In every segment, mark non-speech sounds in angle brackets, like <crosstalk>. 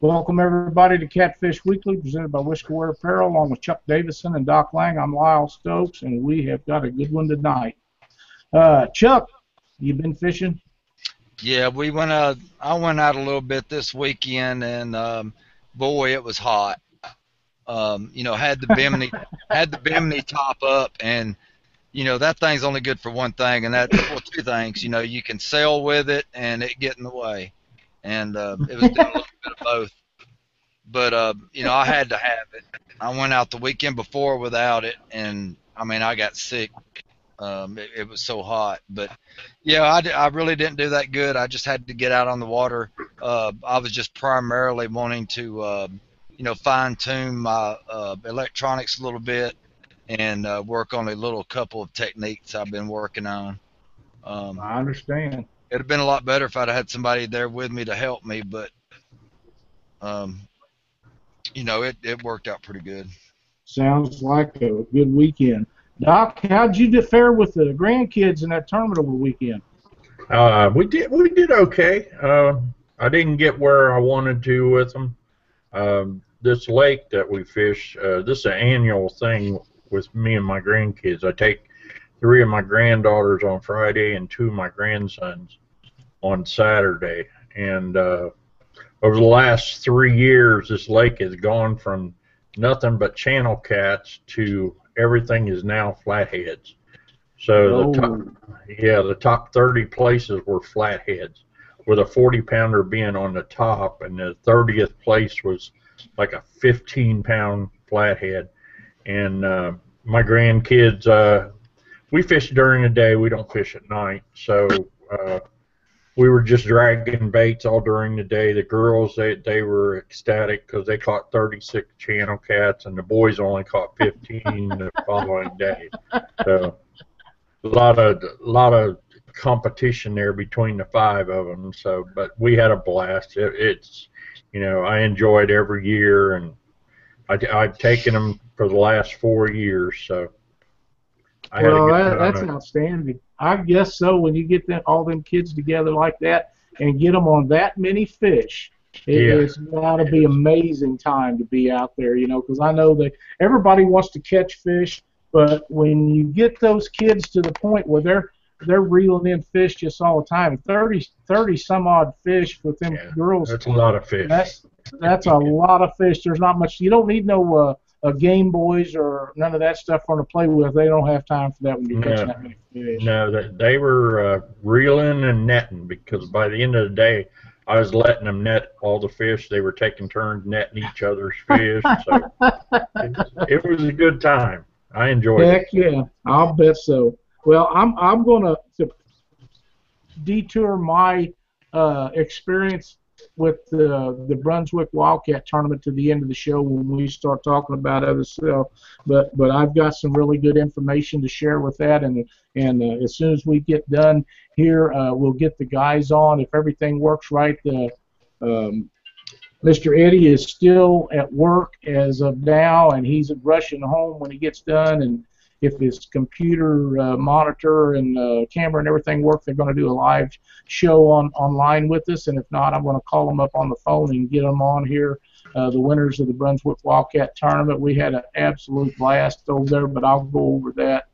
Welcome everybody to Catfish Weekly, presented by Whiskerware Apparel, along with Chuck Davison and Doc Lang. I'm Lyle Stokes, and we have got a good one tonight. Uh, Chuck, you been fishing? Yeah, we went out. I went out a little bit this weekend, and um, boy, it was hot. Um, you know, had the Bimini <laughs> had the Bimini top up, and you know that thing's only good for one thing, and that's well, two things. You know, you can sail with it, and it get in the way, and uh, it was doing a little bit of both. But uh, you know, I had to have it. I went out the weekend before without it, and I mean, I got sick. Um, it, it was so hot, but yeah, I, I really didn't do that good. I just had to get out on the water. Uh, I was just primarily wanting to, uh, you know, fine tune my uh, electronics a little bit and uh, work on a little couple of techniques I've been working on. Um, I understand. It'd have been a lot better if I'd had somebody there with me to help me, but um, you know, it, it worked out pretty good. Sounds like a good weekend. Doc, how'd you fare with the grandkids in that tournament over the weekend? Uh, we did we did okay. Uh, I didn't get where I wanted to with them. Um, this lake that we fish, uh, this is an annual thing with me and my grandkids. I take three of my granddaughters on Friday and two of my grandsons on Saturday. And uh, over the last three years, this lake has gone from nothing but channel cats to everything is now flatheads. So the top, Oh, yeah, the top 30 places were flatheads, with a 40 pounder being on the top, and the 30th place was like a 15 pound flathead. And uh, my grandkids, uh, we fish during the day, we don't fish at night. So uh, we were just dragging baits all during the day. The girls, they, they were ecstatic because they caught 36 channel cats, and the boys only caught 15 the following day. So a lot of a lot of competition there between the five of them. So, but we had a blast. It, it's you know I enjoyed every year, and I, I've taken them for the last four years. So I well, that, that's outstanding. I guess so. When you get them, all them kids together like that and get them on that many fish, it, Yeah. it's got to be amazing time to be out there. You know, because I know that everybody wants to catch fish, but when you get those kids to the point where they're they're reeling in fish just all the time, 30, 30 some odd fish with them Yeah, girls. That's a lot of fish. That's that's a lot of fish. There's not much. You don't need no uh, uh, Game Boys or none of that stuff for them to play with. They don't have time for that when you're catching No. that many fish. No, they, they were uh, reeling and netting because by the end of the day, I was letting them net all the fish. They were taking turns netting each other's fish. So it, <laughs> it was a good time. I enjoyed it. Heck yeah, I'll bet so. Well, I'm I'm gonna to detour my uh, experience with the the Brunswick Wildcat tournament to the end of the show when we start talking about other stuff. But but I've got some really good information to share with that, and and uh, as soon as we get done here, uh, we'll get the guys on. If everything works right, the um, Mr. Eddie is still at work as of now, and he's rushing home when he gets done. And if his computer uh, monitor and uh, camera and everything work, they're going to do a live show on online with us. And if not, I'm going to call them up on the phone and get them on here. Uh, the winners of the Brunswick Wildcat tournament. We had an absolute blast over there, but I'll go over that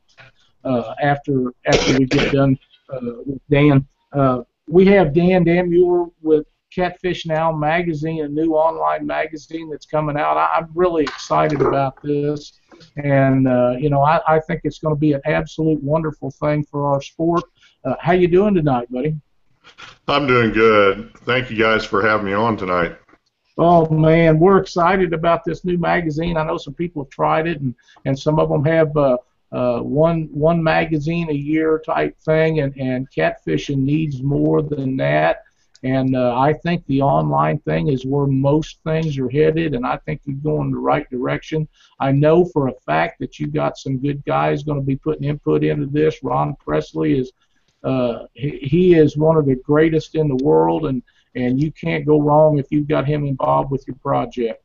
uh, after after we get done uh, with Dan. Uh, we have Dan Dannenmueller with Catfish Now magazine, a new online magazine that's coming out. I, I'm really excited about this, and uh, you know I, I think it's going to be an absolute wonderful thing for our sport. Uh, how you doing tonight, buddy? I'm doing good. Thank you guys for having me on tonight. Oh man, we're excited about this new magazine. I know some people have tried it, and, and some of them have uh, uh, one one magazine a year type thing, and, and catfishing needs more than that. And uh, I think the online thing is where most things are headed, and I think you're going the right direction. I know for a fact that you got some good guys going to be putting input into this. Ron Presley is uh, he, is one of the greatest in the world, and and you can't go wrong if you've got him involved with your project.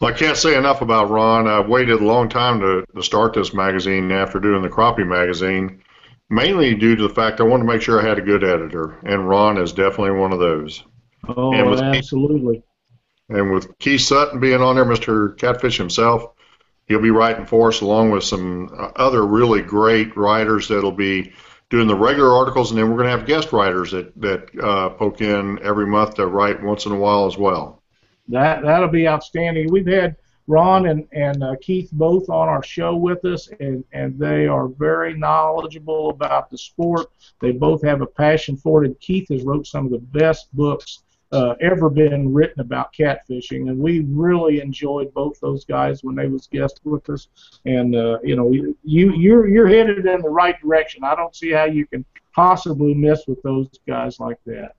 Well, I can't say enough about Ron. I waited a long time to, to start this magazine after doing the Crappie magazine, mainly due to the fact I wanted to make sure I had a good editor, and Ron is definitely one of those. Oh, And with- absolutely. And with Keith Sutton being on there, Mr. Catfish himself, he'll be writing for us along with some uh, other really great writers that'll be doing the regular articles, and then we're going to have guest writers that that uh, poke in every month to write once in a while as well. That that'll be outstanding. We've had Ron and and uh, Keith both on our show with us, and and they are very knowledgeable about the sport. They both have a passion for it. And Keith has wrote some of the best books uh, ever been written about catfishing, and we really enjoyed both those guys when they was guests with us. And uh, you know, you you're you're headed in the right direction. I don't see how you can possibly miss with those guys like that.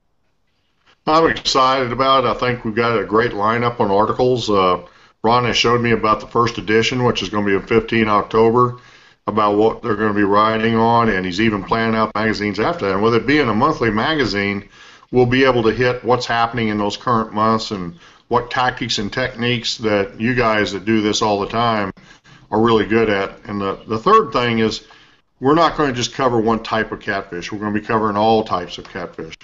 I'm excited about it. I think we've got a great lineup on articles. Uh, Ron has showed me about the first edition, which is going to be in 15 October, about what they're going to be writing on, and he's even planning out magazines after that. And with it being a monthly magazine, we'll be able to hit what's happening in those current months and what tactics and techniques that you guys that do this all the time are really good at. And the, the third thing is we're not going to just cover one type of catfish. We're going to be covering all types of catfish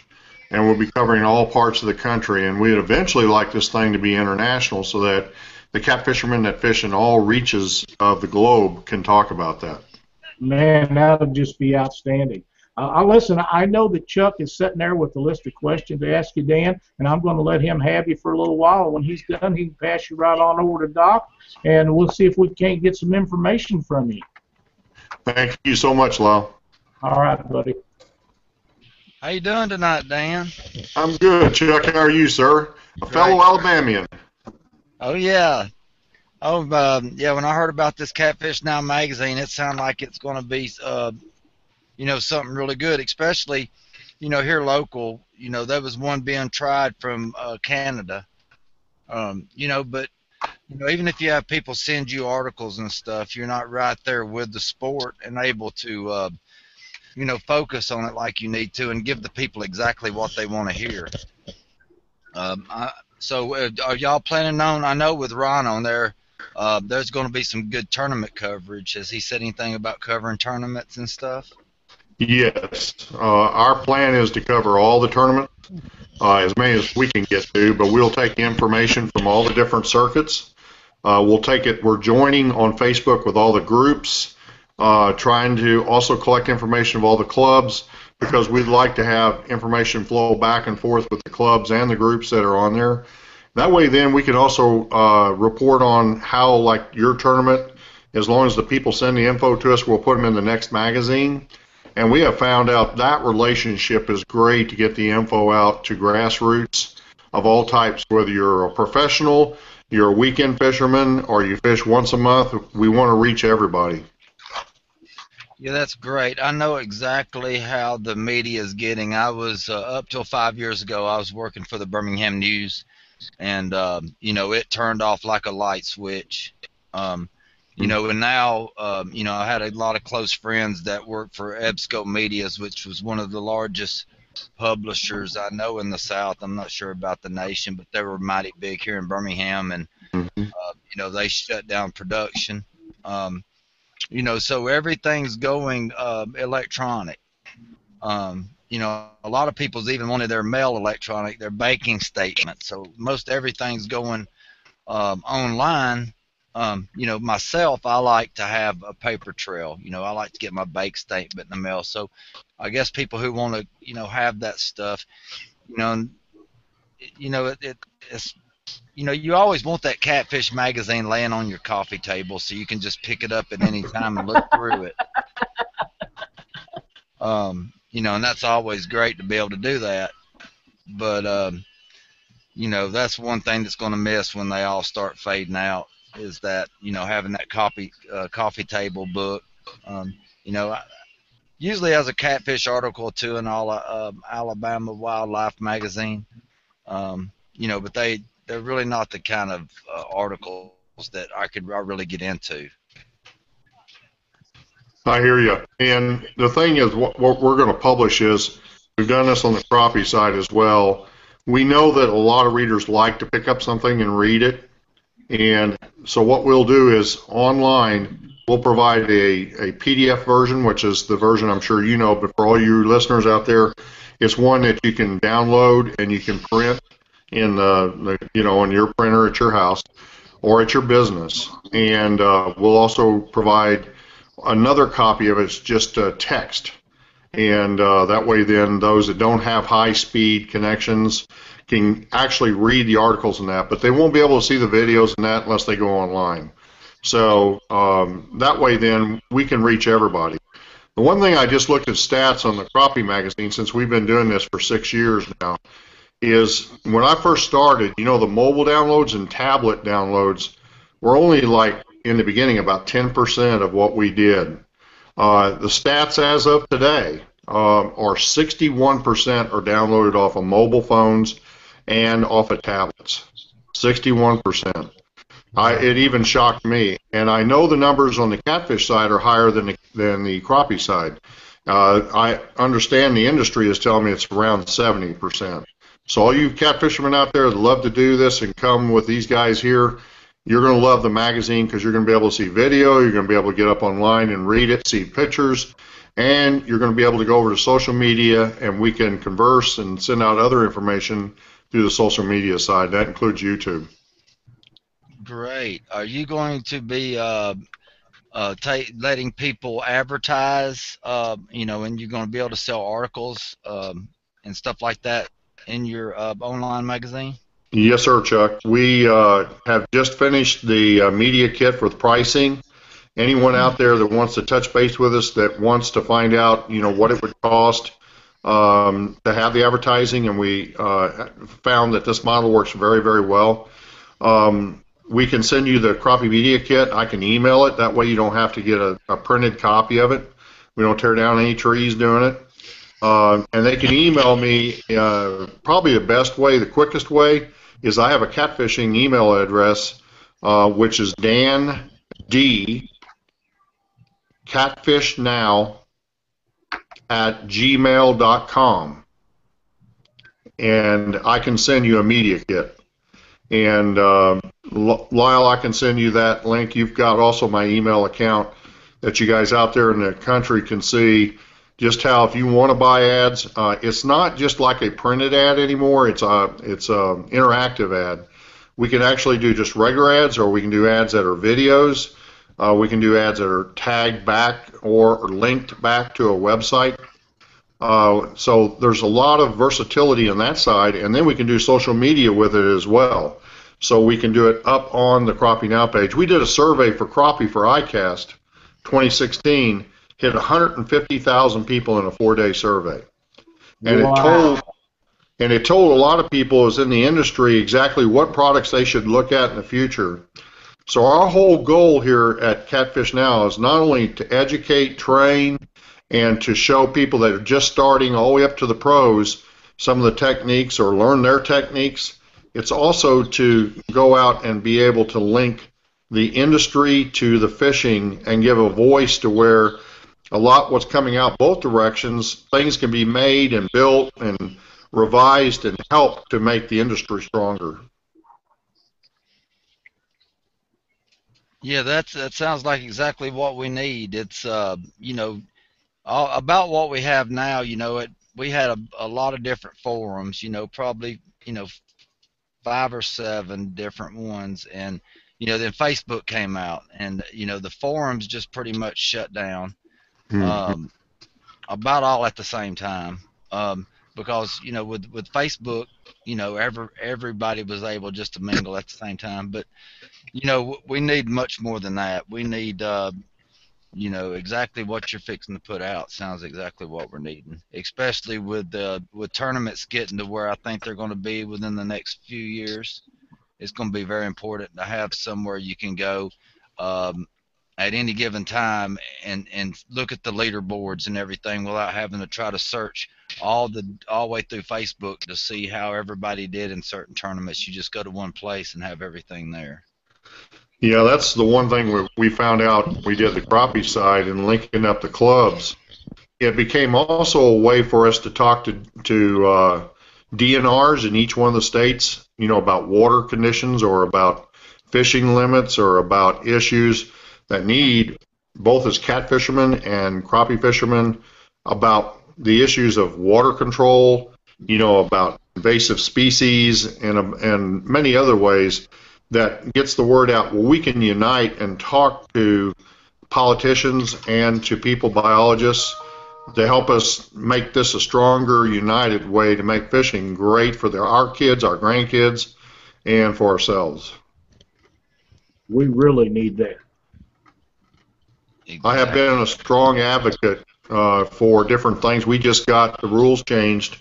and we'll be covering all parts of the country. And we'd eventually like this thing to be international so that the catfishermen that fish in all reaches of the globe can talk about that. Man, that would just be outstanding. Uh, I listen. I know that Chuck is sitting there with a list of questions to ask you, Dan, and I'm going to let him have you for a little while. When he's done, he can pass you right on over to Doc, and we'll see if we can't get some information from you. Thank you so much, Lyle. All right, buddy. How you doing tonight, Dan? I'm good. Chuck, how are you, sir? A fellow Great. Alabamian. Oh yeah. Oh um, yeah. When I heard about this Catfish Now magazine, it sounded like it's going to be, uh, you know, something really good. Especially, you know, here local. You know, there was one being tried from uh, Canada. Um, you know, but you know, even if you have people send you articles and stuff, you're not right there with the sport and able to, uh, you know, focus on it like you need to and give the people exactly what they want to hear. Um, I, so uh, are y'all planning on? I know with Ron on there, uh, there's going to be some good tournament coverage. Has he said anything about covering tournaments and stuff? Yes. Uh, our plan is to cover all the tournaments, uh, as many as we can get to, but we'll take information from all the different circuits. Uh, we'll take it, we're joining on Facebook with all the groups, uh, trying to also collect information of all the clubs because we'd like to have information flow back and forth with the clubs and the groups that are on there. That way, then we can also uh, report on how, like your tournament, as long as the people send the info to us, we'll put them in the next magazine. And we have found out that relationship is great to get the info out to grassroots of all types, whether you're a professional, you're a weekend fisherman, or you fish once a month. We want to reach everybody. Yeah, that's great. I know exactly how the media is getting. I was uh, up till five years ago. I was working for the Birmingham News, and um, you know it turned off like a light switch. Um, you know, and now um, you know I had a lot of close friends that worked for Ebsco Medias, which was one of the largest publishers I know in the South. I'm not sure about the nation, but they were mighty big here in Birmingham, and Mhm. uh, you know they shut down production. Um, you know, so everything's going um, electronic. Um, you know, a lot of people's even wanted their mail electronic, their banking statement. So most everything's going um, online. Um, you know, myself, I like to have a paper trail. You know, I like to get my bank statement in the mail. So I guess people who want to, you know, have that stuff, you know, you know, it, it it's you know, you always want that catfish magazine laying on your coffee table so you can just pick it up at any time and look through it. <laughs> Um, you know, and that's always great to be able to do that. But um, you know, that's one thing that's going to miss when they all start fading out is that you know having that coffee uh, coffee table book. Um, you know, I, usually has a catfish article or two in all uh, Alabama Wildlife magazine. Um, you know, but they they're really not the kind of uh, articles that I could I really get into. I hear you. And the thing is, what, what we're going to publish is we've done this on the crappie side as well. We know that a lot of readers like to pick up something and read it. And so what we'll do is online, we'll provide a, a PDF version, which is the version I'm sure you know, but for all you listeners out there, It's one that you can download and you can print in the, you know in your printer at your house or at your business, and uh, we'll also provide another copy of it. It's just text, and uh, that way then those that don't have high speed connections can actually read the articles and that, but they won't be able to see the videos and that unless they go online. So um, that way then we can reach everybody. The one thing I just looked at stats on the Crappie magazine since we've been doing this for six years now is when I first started, you know, the mobile downloads and tablet downloads were only like in the beginning about 10% of what we did. Uh, the stats as of today um, are 61% are downloaded off of mobile phones and off of tablets. 61%. I, it even shocked me, and I know the numbers on the catfish side are higher than the, than the crappie side. Uh, I understand the industry is telling me it's around 70%. So all you catfishermen out there that love to do this and come with these guys here, you're going to love the magazine because you're going to be able to see video, you're going to be able to get up online and read it, see pictures, and you're going to be able to go over to social media and we can converse and send out other information through the social media side. That includes YouTube. Great. Are you going to be uh, uh, letting people advertise, uh, you know, and you're going to be able to sell articles um, and stuff like that in your uh, online magazine? Yes, sir, Chuck. We uh, have just finished the uh, media kit with pricing. Anyone out there that wants to touch base with us that wants to find out, you know, what it would cost um, to have the advertising, and we uh, found that this model works very, very well. Um, we can send you the crappie media kit. I can email it. That way you don't have to get a, a printed copy of it. We don't tear down any trees doing it. Uh, and they can email me. Uh, probably the best way, the quickest way, is I have a catfishing email address, uh, which is Dan D. Catfishnow at gmail.com. And I can send you a media kit. And uh, Lyle, I can send you that link. You've got also my email account that you guys out there in the country can see just how if you want to buy ads, uh, it's not just like a printed ad anymore. It's a it's a interactive ad. We can actually do just regular ads, or we can do ads that are videos. Uh, we can do ads that are tagged back or linked back to a website. Uh, so there's a lot of versatility on that side, and then we can do social media with it as well. So we can do it up on the Crappie Now page. We did a survey for Crappie for ICAST 2016, hit 150,000 people in a four-day survey, and wow. it told and it told a lot of people is in the industry exactly what products they should look at in the future. So our whole goal here at Catfish Now is not only to educate, train, and to show people that are just starting all the way up to the pros some of the techniques or learn their techniques. It's also to go out and be able to link the industry to the fishing and give a voice to where a lot what's coming out both directions, things can be made and built and revised and help to make the industry stronger. Yeah, that's that sounds like exactly what we need. It's uh, you know, all, about what we have now. You know, it we had a, a lot of different forums. You know, probably you know five or seven different ones, and you know then Facebook came out, and you know the forums just pretty much shut down. Mm-hmm. Um, about all at the same time. Um, because you know with with Facebook, you know every everybody was able just to mingle at the same time. But you know we need much more than that. We need uh, you know exactly what you're fixing to put out sounds exactly what we're needing, especially with uh, with tournaments getting to where I think they're going to be within the next few years. It's going to be very important to have somewhere you can go um, at any given time and and look at the leaderboards and everything without having to try to search all the all the way through Facebook to see how everybody did in certain tournaments. You just go to one place and have everything there. Yeah, that's the one thing we, we found out. We did the crappie side and linking up the clubs. It became also a way for us to talk to to uh, DNRs in each one of the states. You know about water conditions or about fishing limits or about issues that need both as catfishermen and crappie fishermen about the issues of water control, you know, about invasive species, and and many other ways that gets the word out. Well, we can unite and talk to politicians and to people biologists to help us make this a stronger, united way to make fishing great for the, our kids, our grandkids, and for ourselves. We really need that. Exactly. I have been a strong advocate uh, for different things. We just got the rules changed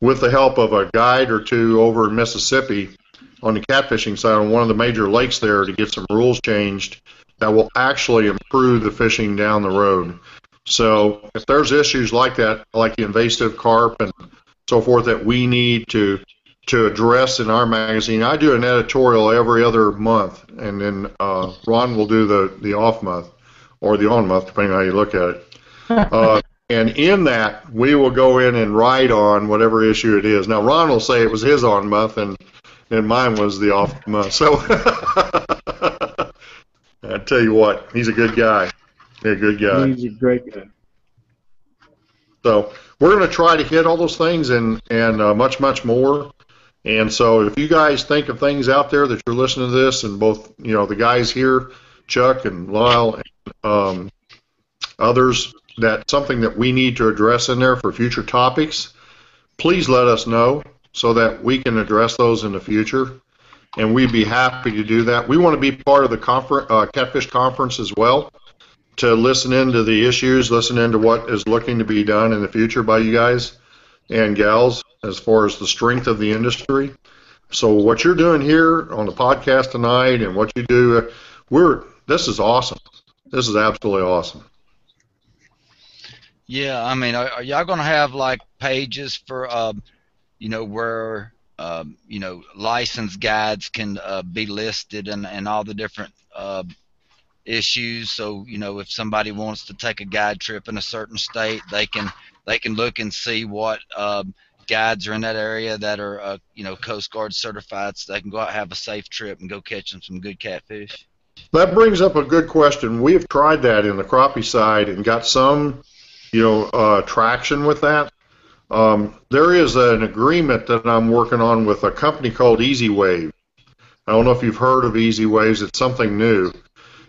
with the help of a guide or two over in Mississippi on the catfishing side on one of the major lakes there to get some rules changed that will actually improve the fishing down the road. So if there's issues like that, like the invasive carp and so forth, that we need to to address in our magazine, I do an editorial every other month, and then uh, Ron will do the the off month or the on month, depending on how you look at it. Uh, <laughs> and in that, we will go in and write on whatever issue it is. Now, Ron will say it was his on month, and and mine was the off month. So <laughs> I tell you what, he's a good guy. He's a good guy. He's a great guy. So we're going to try to hit all those things and and uh, much much more. And so if you guys think of things out there that you're listening to this, and both you know the guys here, Chuck and Lyle, and um, others, that something that we need to address in there for future topics, please let us know so that we can address those in the future. And we'd be happy to do that. We want to be part of the confer- uh, Catfish Conference as well to listen into the issues, listen into what is looking to be done in the future by you guys and gals as far as the strength of the industry. So what you're doing here on the podcast tonight and what you do, uh, we're this is awesome. This is absolutely awesome. Yeah, I mean, are, are y'all gonna have like pages for, um, you know, where um, you know licensed guides can uh, be listed and and all the different uh, issues. So you know, if somebody wants to take a guide trip in a certain state, they can they can look and see what um, guides are in that area that are uh, you know Coast Guard certified, so they can go out and have a safe trip and go catch them some good catfish. That brings up a good question. We have tried that in the crappie side and got some, you know, uh, traction with that. Um, there is an agreement that I'm working on with a company called Easy Wave. I don't know if you've heard of Easy Waves. It's something new,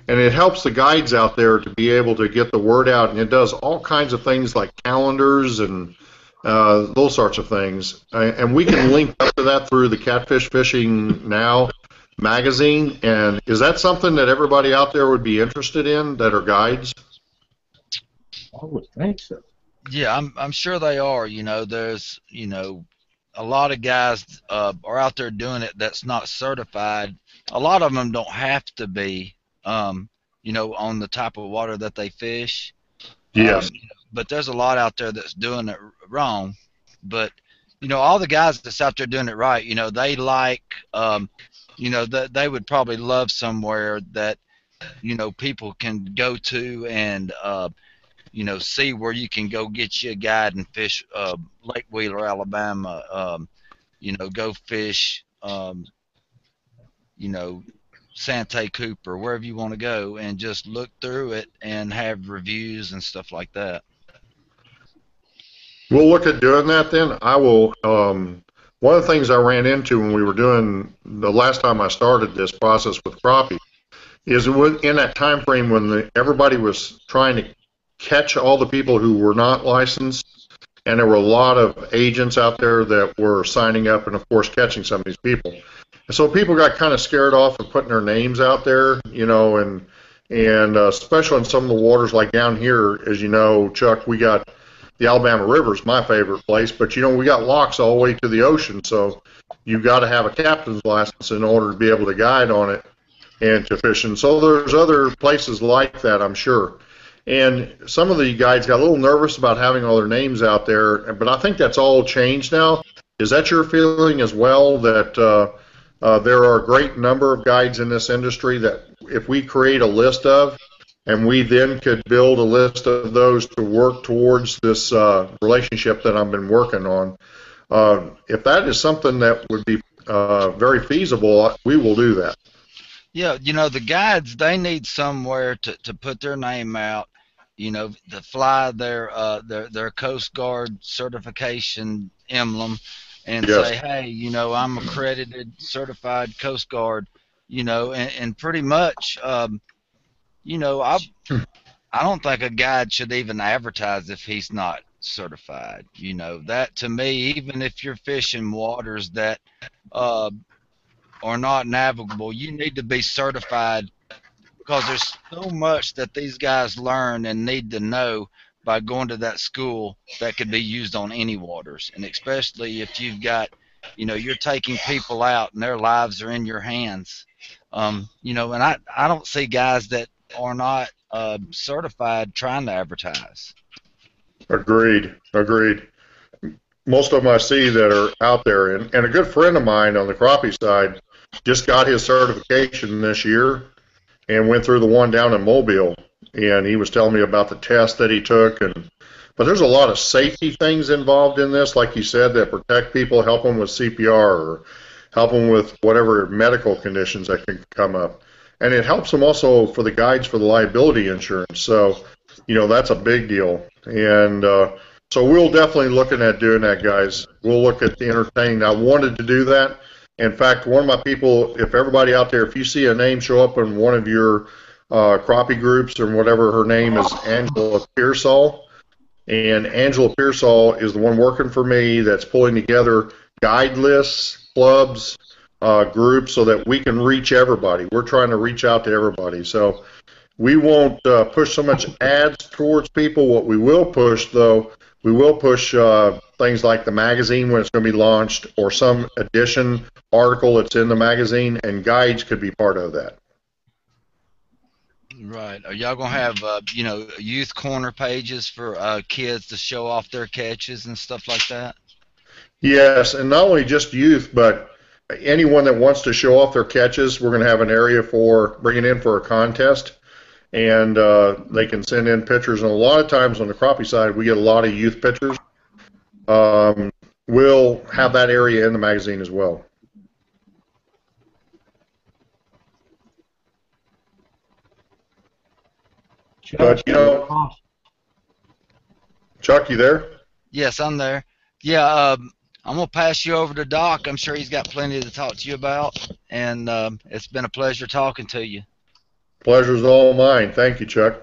and it helps the guides out there to be able to get the word out. And it does all kinds of things like calendars and uh, those sorts of things. And we can link up to that through the Catfish Fishing Now magazine. And is that something that everybody out there would be interested in that are guides? I would think so. Yeah, I'm I'm sure they are. You know, there's you know a lot of guys uh, are out there doing it that's not certified. A lot of them don't have to be, um, you know, on the type of water that they fish. Yes. Um, but there's a lot out there that's doing it wrong. But you know, all the guys that's out there doing it right, you know, they like, um, you know, that they would probably love somewhere that, you know, people can go to and, uh, you know, see where you can go get you a guide and fish uh, Lake Wheeler, Alabama. Um, you know, go fish, um, you know, Santee Cooper, wherever you want to go, and just look through it and have reviews and stuff like that. We'll look at doing that then. I will. Um, one of the things I ran into when we were doing the last time I started this process with crappie is in that time frame when the, everybody was trying to catch all the people who were not licensed, and there were a lot of agents out there that were signing up and, of course, catching some of these people. And so people got kind of scared off of putting their names out there, you know, and and uh, especially in some of the waters like down here, as you know, Chuck, we got the Alabama River is my favorite place, but you know we got locks all the way to the ocean, so you've got to have a captain's license in order to be able to guide on it and to fish. And so there's other places like that, I'm sure. And some of the guides got a little nervous about having all their names out there, but I think that's all changed now. Is that your feeling as well? That uh, uh, there are a great number of guides in this industry that if we create a list of, and we then could build a list of those to work towards this uh, relationship that I've been working on. Uh, if that is something that would be uh, very feasible, we will do that. Yeah, you know the guides they need somewhere to, to put their name out, you know, to fly their uh, their their Coast Guard certification emblem and Yes. say, hey, you know, I'm accredited, certified Coast Guard, you know, and, and pretty much, um, you know, I I don't think a guide should even advertise if he's not certified. You know, that to me, even if you're fishing waters that uh, are not navigable, you need to be certified because there's so much that these guys learn and need to know by going to that school that could be used on any waters, and especially if you've got, you know, you're taking people out and their lives are in your hands. Um, you know, and I I don't see guys that are not uh, certified trying to advertise. Agreed. Agreed. Most of them I see that are out there, and, and a good friend of mine on the crappie side just got his certification this year and went through the one down in Mobile. And he was telling me about the test that he took, and but there's a lot of safety things involved in this, like you said, that protect people, help them with CPR, or help them with whatever medical conditions that can come up, and it helps them also for the guides for the liability insurance. So, you know, that's a big deal, and uh, so we'll definitely looking at doing that, guys. We'll look at the entertaining. I wanted to do that. In fact, one of my people, if everybody out there, if you see a name show up in one of your uh, crappie groups or whatever, her name is Angela Pearsall. And Angela Pearsall is the one working for me that's pulling together guide lists, clubs, uh, groups so that we can reach everybody. We're trying to reach out to everybody. So we won't uh, push so much ads towards people. What we will push, though, we will push uh, things like the magazine when it's going to be launched or some edition article that's in the magazine, and guides could be part of that. Right. Are y'all gonna have uh, you know youth corner pages for uh, kids to show off their catches and stuff like that? Yes, and not only just youth, but anyone that wants to show off their catches, we're going to have an area for bringing in for a contest, and uh, they can send in pictures. And a lot of times on the crappie side, we get a lot of youth pictures. Um, we'll have that area in the magazine as well. But, you know- Chuck, you there? Yes, I'm there. Yeah, um, I'm gonna pass you over to Doc. I'm sure he's got plenty to talk to you about, and um, it's been a pleasure talking to you. Pleasure's all mine. Thank you, Chuck.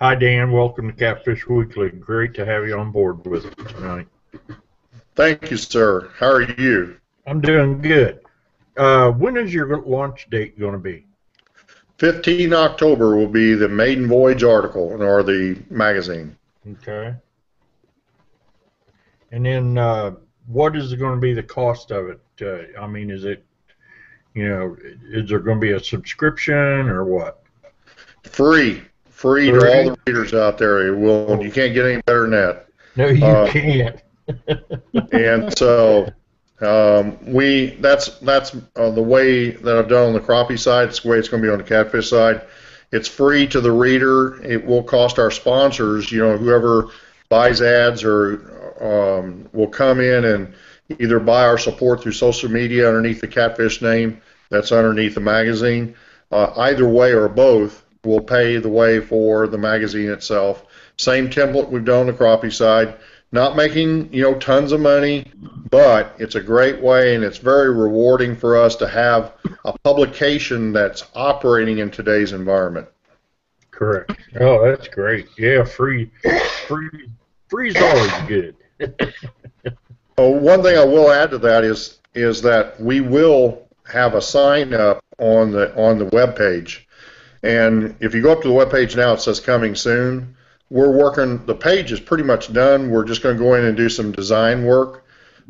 Hi, Dan. Welcome to Catfish Weekly. Great to have you on board with us tonight. Thank you, sir. How are you? I'm doing good. Uh, when is your launch date going to be? 15 October will be the maiden voyage article or the magazine. Okay. And then, uh, what is going to be the cost of it? Uh, I mean, is it, you know, is there going to be a subscription or what? Free, free, Free? to all the readers out there. It will you can't get any better than that. No, you Uh, can't. And so um, we that's that's uh, the way that I've done on the crappie side. It's the way it's going to be on the catfish side. It's free to the reader. It will cost our sponsors, you know, whoever buys ads or um, will come in and either buy our support through social media underneath the catfish name that's underneath the magazine. Uh, either way or both will pay the way for the magazine itself. Same template we've done on the crappie side. Not making you know tons of money, but it's a great way and it's very rewarding for us to have a publication that's operating in today's environment. Correct. Oh, that's great. Yeah, free, free, free's always good. <laughs> Oh, one thing I will add to that is is that we will have a sign up on the on the web page, and if you go up to the web page now, it says coming soon. We're working. The page is pretty much done. We're just going to go in and do some design work.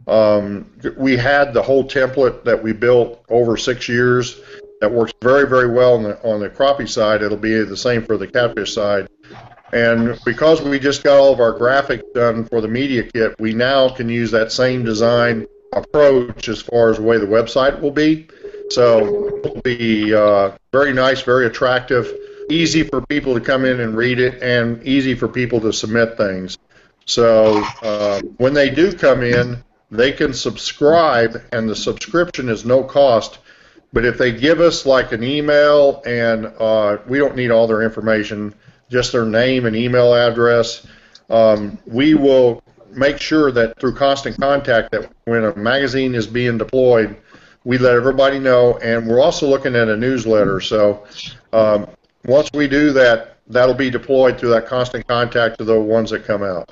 Um, we had the whole template that we built over six years that works very very well on the on the crappie side. It'll be the same for the catfish side. And because we just got all of our graphics done for the media kit, we now can use that same design approach as far as the way the website will be. So it'll be uh, very nice, very attractive, easy for people to come in and read it, and easy for people to submit things. So uh, when they do come in, they can subscribe, and the subscription is no cost. But if they give us like an email, and uh, we don't need all their information, just their name and email address. Um, we will make sure that through constant contact that when a magazine is being deployed, we let everybody know. And we're also looking at a newsletter. So um, once we do that, that'll be deployed through that constant contact to the ones that come out.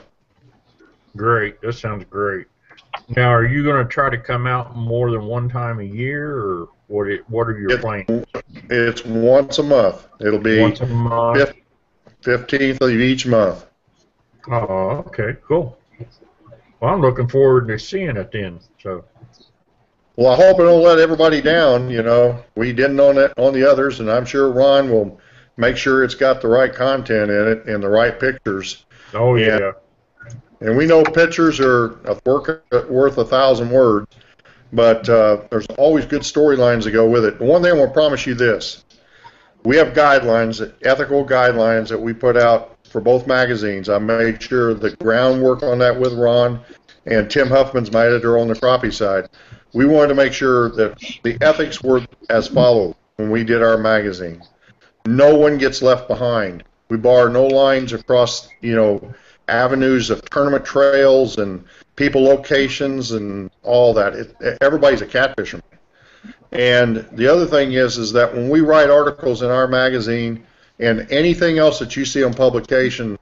Great. That sounds great. Now, are you going to try to come out more than one time a year, or what? It, what are your It- plans? It's once a month. It'll be Once a month. Fif- 15th of each month. Oh, okay, cool. Well, I'm looking forward to seeing it then. So, Well, I hope it don't let everybody down. You know, we didn't on it on the others, and I'm sure Ron will make sure it's got the right content in it and the right pictures. oh Yeah. yeah, And we know pictures are a work, worth a thousand words, but uh, there's always good storylines that go with it. But one thing I will promise you this: we have guidelines, ethical guidelines that we put out for both magazines. I made sure the groundwork on that with Ron and Tim Huffman's my editor on the crappie side. We wanted to make sure that the ethics were as follows when we did our magazine. No one gets left behind. We bar no lines across, you know, avenues of tournament trails and people locations and all that. It, everybody's a catfisherman. And the other thing is, is that when we write articles in our magazine and anything else that you see on publications,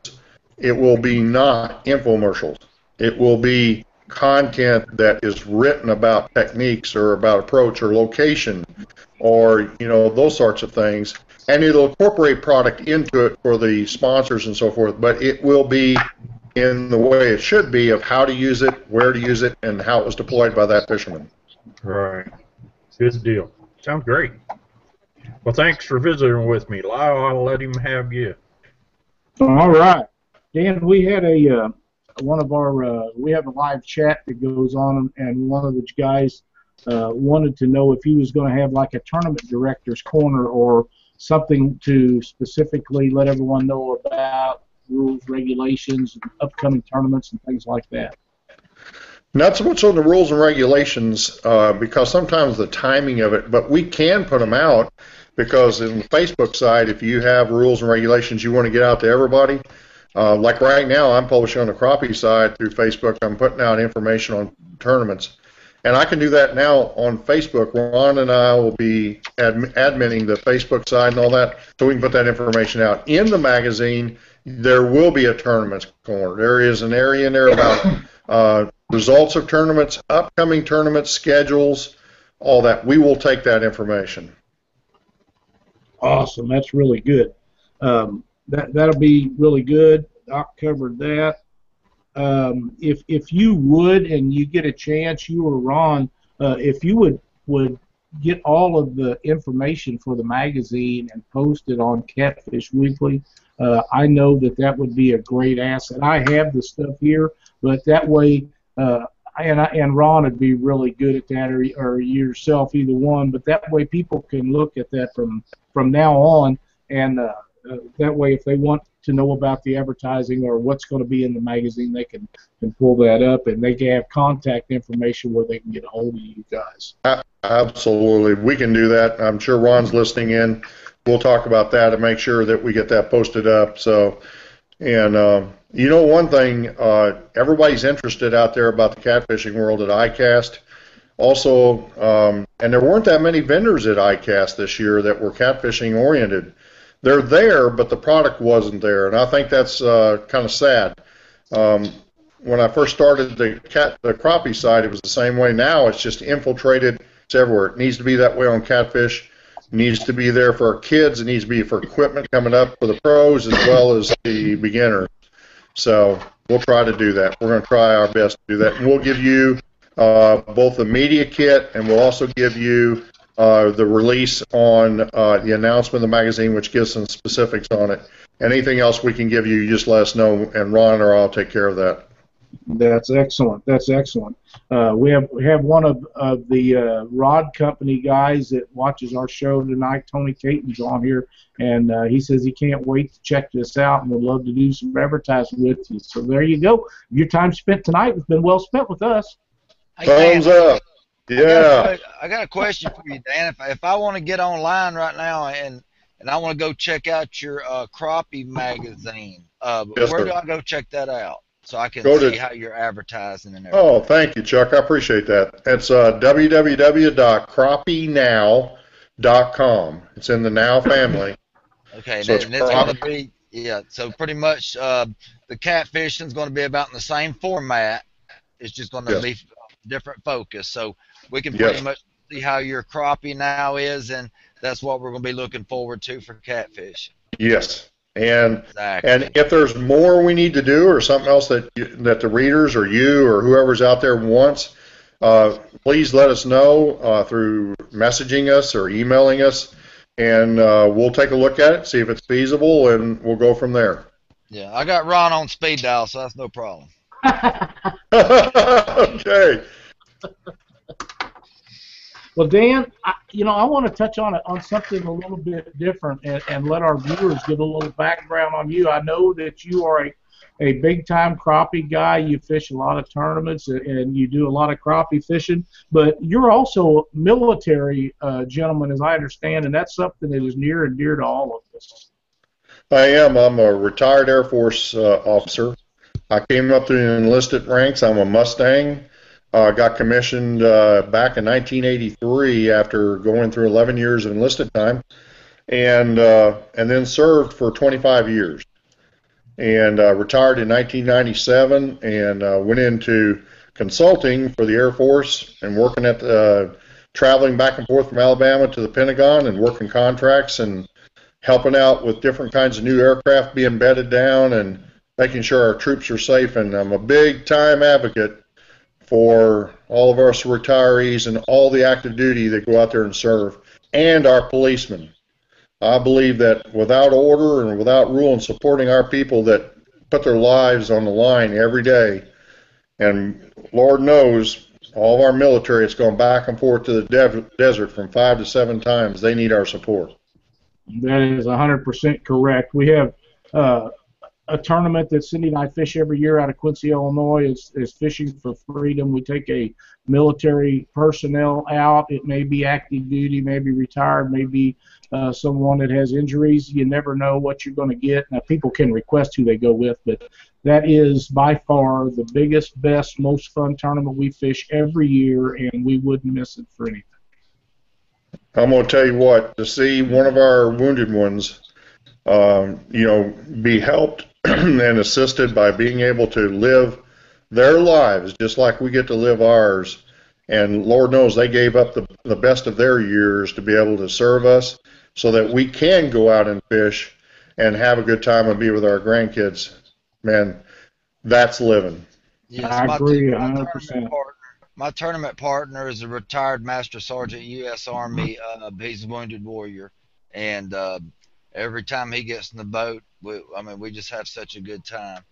it will be not infomercials. It will be content that is written about techniques or about approach or location or you know those sorts of things and it'll incorporate product into it for the sponsors and so forth but it will be in the way it should be of how to use it where to use it and how it was deployed by that fisherman right. Good deal. Sounds great. Well, thanks for visiting with me, Lyle. I'll let him have you. All right, Dan. We had a uh, one of our uh, we have a live chat that goes on, and one of the guys uh, wanted to know if he was going to have like a tournament director's corner or something to specifically let everyone know about rules, regulations, upcoming tournaments, and things like that. Not so much on the rules and regulations uh, because sometimes the timing of it but we can put them out because in the facebook side if you have rules and regulations you want to get out to everybody uh, like right now i'm publishing on the crappie side through facebook i'm putting out information on tournaments. And i can do that now on facebook. Ron and i will be admin, adminning the facebook side and all that so we can put that information out. In the magazine there will be a tournaments corner. There is an area in there about uh, results of tournaments, upcoming tournaments, schedules, all that. We will take that information. Awesome. That's really good. Um, that that'll be really good. Doc covered that. Um, if if you would and you get a chance, you or Ron, uh, if you would would get all of the information for the magazine and post it on Catfish Weekly, uh, I know that that would be a great asset. I have the stuff here, but that way, uh, and I, and Ron would be really good at that, or or yourself, either one. But that way, people can look at that from from now on, and uh, uh, that way, if they want to know about the advertising or what's going to be in the magazine, they can, can pull that up, and they can have contact information where they can get a hold of you guys. Absolutely. We can do that. I'm sure Ron's listening in. We'll talk about that and make sure that we get that posted up. So, and um, you know, one thing, uh, everybody's interested out there about the catfishing world at ICAST. Also, um, and there weren't that many vendors at ICAST this year that were catfishing oriented. They're there, but the product wasn't there, and I think that's uh, kind of sad. Um, when I first started the cat the crappie side, it was the same way. Now it's just infiltrated. It's everywhere. It needs to be that way on catfish. It needs to be there for our kids. It needs to be for equipment coming up for the pros as well as the beginners. So we'll try to do that. We're going to try our best to do that, and we'll give you uh, both the media kit and we'll also give you uh, the release on uh, the announcement of the magazine, which gives some specifics on it. Anything else we can give you, you just let us know, and Ron or I'll take care of that. That's excellent. That's excellent. Uh, we have we have one of, of the uh, rod company guys that watches our show tonight. Tony Caton's on here, and uh, he says he can't wait to check this out and would love to do some advertising with you. So there you go. Your time spent tonight has been well spent with us. Thumbs up. I got, a, Yeah. I got a question for you, Dan. If, if I want to get online right now and and I want to go check out your uh, crappie magazine. Uh, Yes, where sir. do I go check that out so I can Go to- see how you're advertising and everything? Oh, thank you, Chuck. I appreciate that. It's uh. It's in the Now family. <laughs> Okay, So and, it's going to be yeah. So pretty much uh, the catfishing is going to be about in the same format. It's just going to Yes. be different focus. So we can Yes. pretty much see how your crappie now is, and that's what we're going to be looking forward to for catfish. Yes. And Exactly. and if there's more we need to do or something else that you, that the readers or you or whoever's out there wants, uh, please let us know uh, through messaging us or emailing us, and uh, we'll take a look at it, see if it's feasible, and we'll go from there. yeah, I got Ron on speed dial, so that's no problem. <laughs> <laughs> okay. Well, Dan, I, you know, I want to touch on on something a little bit different and, and let our viewers get a little background on you. I know that you are a, a big time crappie guy. You fish a lot of tournaments and, and you do a lot of crappie fishing, but you're also a military uh, gentleman, as I understand, and that's something that is near and dear to all of us. I am. I'm a retired Air Force uh, officer. I came up through the enlisted ranks. I'm a Mustang. Uh, got commissioned uh, back in 1983 after going through 11 years of enlisted time, and uh, and then served for 25 years, and uh, retired in 1997 and uh, went into consulting for the Air Force and working at the, traveling back and forth from Alabama to the Pentagon and working contracts and helping out with different kinds of new aircraft being bedded down and making sure our troops are safe. And I'm a big time advocate for all of us retirees and all the active duty that go out there and serve, and our policemen. I believe that without order and without rule and supporting our people that put their lives on the line every day, and Lord knows all of our military has gone back and forth to the dev- desert from five to seven times. They need our support. That is 100% correct. We have uh, a tournament that Cindy and I fish every year out of Quincy, Illinois. Is is Fishing for Freedom. We take a military personnel out. It may be active duty, maybe retired, maybe uh, someone that has injuries. You never know what you're going to get. Now, people can request who they go with, but that is by far the biggest, best, most fun tournament we fish every year, and we wouldn't miss it for anything. I'm going to tell you what, to see one of our wounded ones, um, you know, be helped <clears throat> and assisted by being able to live their lives just like we get to live ours. And Lord knows they gave up the, the best of their years to be able to serve us so that we can go out and fish and have a good time and be with our grandkids. Man, that's living. Yes, I agree my 100%. tournament partner, my tournament partner is a retired Master Sergeant U.S. Army. Uh, he's a wounded warrior, and uh, every time he gets in the boat, we, I mean, we just have such a good time.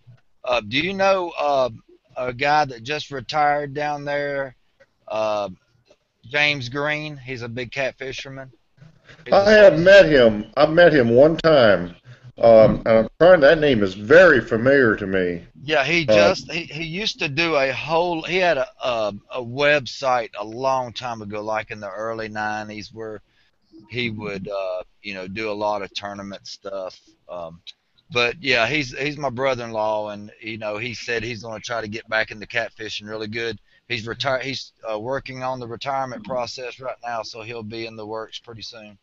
Uh, do you know uh, a guy that just retired down there, uh, James Green? He's a big cat fisherman. He's I have met him. I've met him one time. Um, and I'm trying. That name is very familiar to me. Yeah, he Uh, just he, he used to do a whole he had a, a a website a long time ago, like in the early '90s, where he would uh, you know do a lot of tournament stuff. Um, but yeah, he's he's my brother-in-law, and you know he said he's going to try to get back into catfishing really good. He's retired. He's uh, working on the retirement process right now, so he'll be in the works pretty soon.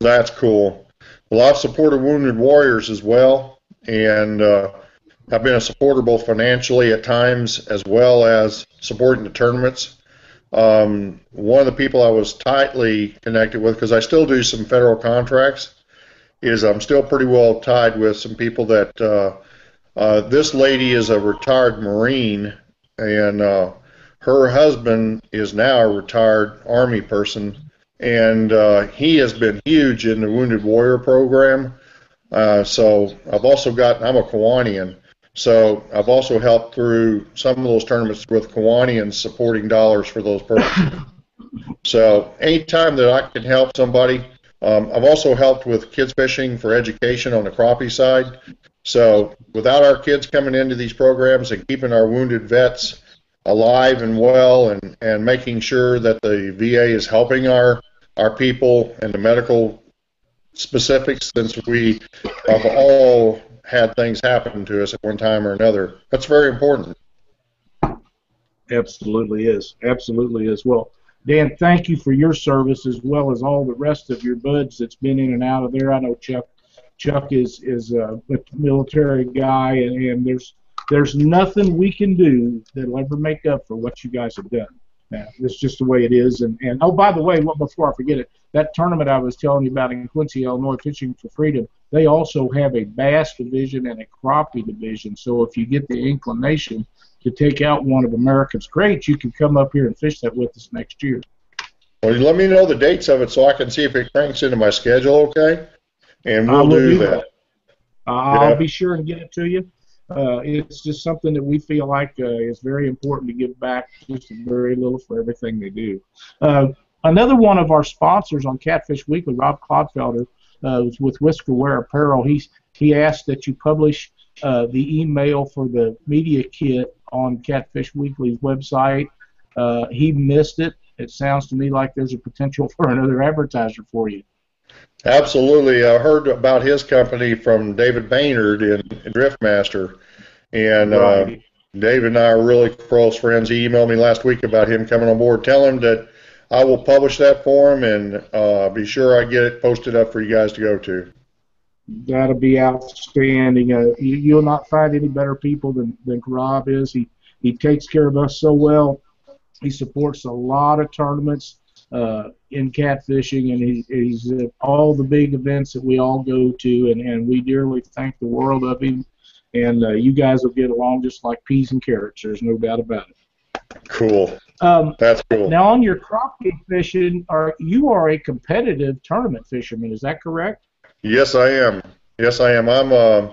That's cool. Well, I've supported Wounded Warriors as well, and uh, I've been a supporter both financially at times as well as supporting the tournaments. Um, one of the people I was tightly connected with, because I still do some federal contracts, is I'm still pretty well tied with some people that uh, uh, this lady is a retired Marine, and uh, her husband is now a retired Army person and uh, he has been huge in the Wounded Warrior program. Uh, so I've also got, I'm a Kiwanian, so I've also helped through some of those tournaments with Kiwanians supporting dollars for those purposes. <laughs> so anytime that I can help somebody, um, I've also helped with kids fishing for education on the crappie side. So without our kids coming into these programs and keeping our wounded vets alive and well and, and making sure that the VA is helping our our people and the medical specifics since we have all had things happen to us at one time or another. That's very important. Absolutely is. Absolutely is. Well, Dan, thank you for your service as well as all the rest of your buds that's been in and out of there. I know Chuck Chuck is is a military guy, and, and there's there's nothing we can do that'll ever make up for what you guys have done. Now, it's just the way it is. And, and oh, by the way, well, before I forget it, that tournament I was telling you about in Quincy, Illinois, Fishing for Freedom, they also have a bass division and a crappie division. So if you get the inclination to take out one of America's greats, you can come up here and fish that with us next year. Well, let me know the dates of it so I can see if it cranks into my schedule, okay? And we'll do, do, that. that. I'll yeah. be sure and get it to you. Uh, it's just something that we feel like uh, is very important to give back just very little for everything they do. Uh, another one of our sponsors on Catfish Weekly, Rob Clodfelder, uh, with Whisker Wear Apparel, he's, he asked that you publish uh, the email for the media kit on Catfish Weekly's website. Uh, he missed it. It sounds to me like there's a potential for another advertiser for you. Absolutely. I heard about his company from David Baynard in, Driftmaster, and uh, right. David and I are really close friends. He emailed me last week about him coming on board. Tell him that I will publish that for him and uh, be sure I get it posted up for you guys to go to. That'll be outstanding. Uh, you, you'll not find any better people than, than Rob is. He he takes care of us so well. He supports a lot of tournaments uh, in catfishing, and he, he's at all the big events that we all go to, and, and we dearly thank the world of him. And uh, you guys will get along just like peas and carrots. There's no doubt about it. Cool. Um, That's cool. Now, on your crappie fishing, are you are a competitive tournament fisherman? Is that correct? Yes, I am. Yes, I am. I'm uh,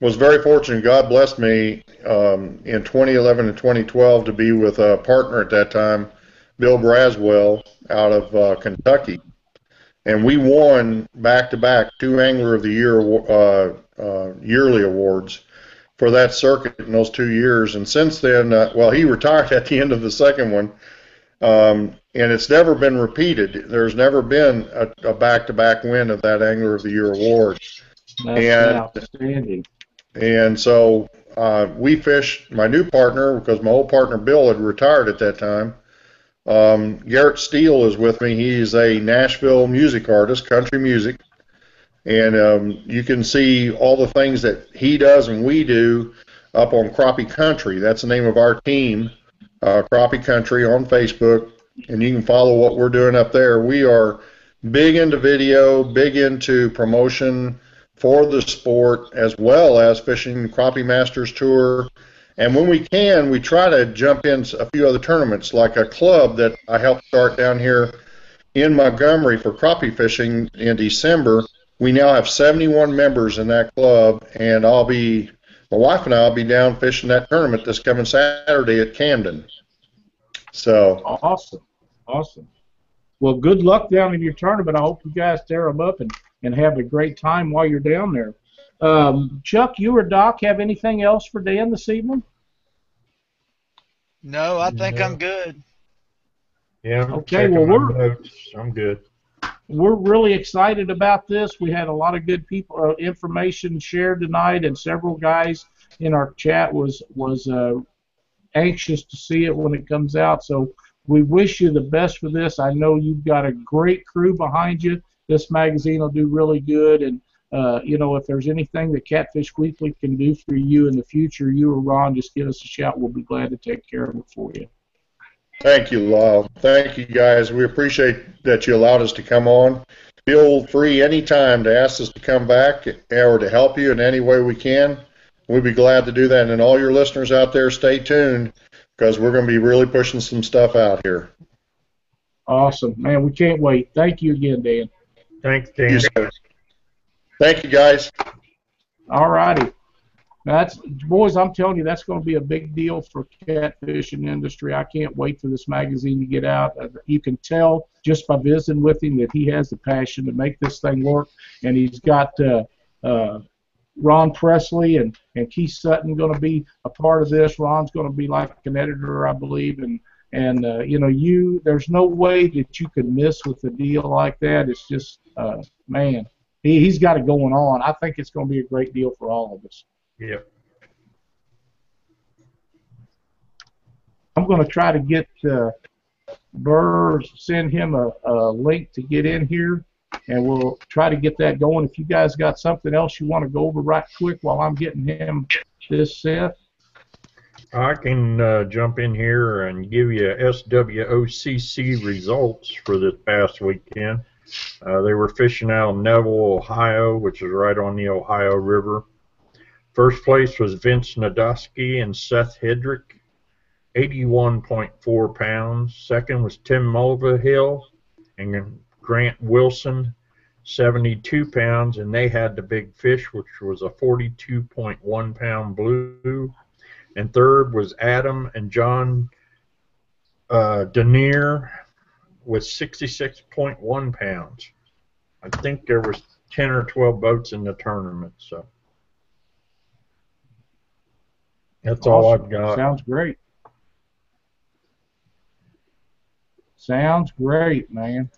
was very fortunate. God blessed me um, in 2011 and 2012 to be with a partner at that time Bill Braswell out of uh, Kentucky, and we won back to back two Angler of the Year uh, uh, yearly awards for that circuit in those two years. And since then, uh, well, he <laughs> retired at the end of the second one, um, and it's never been repeated. There's never been a back to back win of that Angler of the Year award. That's and, outstanding. And so uh, we fished my new partner because my old partner Bill had retired at that time um, Garrett Steele is with me. He's a Nashville music artist, country music, and um, you can see all the things that he does and we do up on Crappie Country. That's the name of our team, uh, Crappie Country on Facebook, and you can follow what we're doing up there. We are big into video, big into promotion for the sport, as well as fishing Crappie Masters Tour and when we can, we try to jump in a few other tournaments, like a club that I helped start down here in Montgomery for crappie fishing in December. We now have 71 members in that club, and I'll be, my wife and I will be down fishing that tournament this coming Saturday at Camden. So awesome, awesome. Well, good luck down in your tournament. I hope you guys tear them up and, and have a great time while you're down there. Um, Chuck, you or Doc have anything else for Dan this evening? No, I think no. I'm good. Yeah. I'm okay. Well, we're notes. I'm good. We're really excited about this. We had a lot of good people uh, information shared tonight, and several guys in our chat was was uh, anxious to see it when it comes out. So we wish you the best for this. I know you've got a great crew behind you. This magazine will do really good, and uh, you know, if there's anything that Catfish Weekly can do for you in the future, you or Ron, just give us a shout. We'll be glad to take care of it for you. Thank you, Lyle. Thank you, guys. We appreciate that you allowed us to come on. Feel free anytime to ask us to come back or to help you in any way we can. We'd be glad to do that. And all your listeners out there, stay tuned because we're going to be really pushing some stuff out here. Awesome. Man, we can't wait. Thank you again, Dan. Thanks, Dan. You, Thank you, guys. All righty. That's boys. I'm telling you, that's going to be a big deal for catfishing industry. I can't wait for this magazine to get out. Uh, you can tell just by visiting with him that he has the passion to make this thing work, and he's got uh, uh, Ron Presley and and Keith Sutton going to be a part of this. Ron's going to be like an editor, I believe, and and uh, you know you. There's no way that you could miss with a deal like that. It's just uh, man he, he's got it going on. I think it's going to be a great deal for all of us. Yep. I'm going to try to get uh, Burr, send him a, a link to get in here, and we'll try to get that going. If you guys got something else you want to go over right quick while I'm getting him this set. I can uh, jump in here and give you SWOCC results for this past weekend. Uh, they were fishing out of Neville, Ohio, which is right on the Ohio River. First place was Vince Nadosky and Seth Hedrick, 81.4 pounds. Second was Tim Mulvihill and Grant Wilson, 72 pounds, and they had the big fish, which was a 42.1 pound blue. And third was Adam and John uh, Denier with 66.1 pounds. I think there was 10 or 12 boats in the tournament, so that's all I've got. Sounds great. Sounds great, man.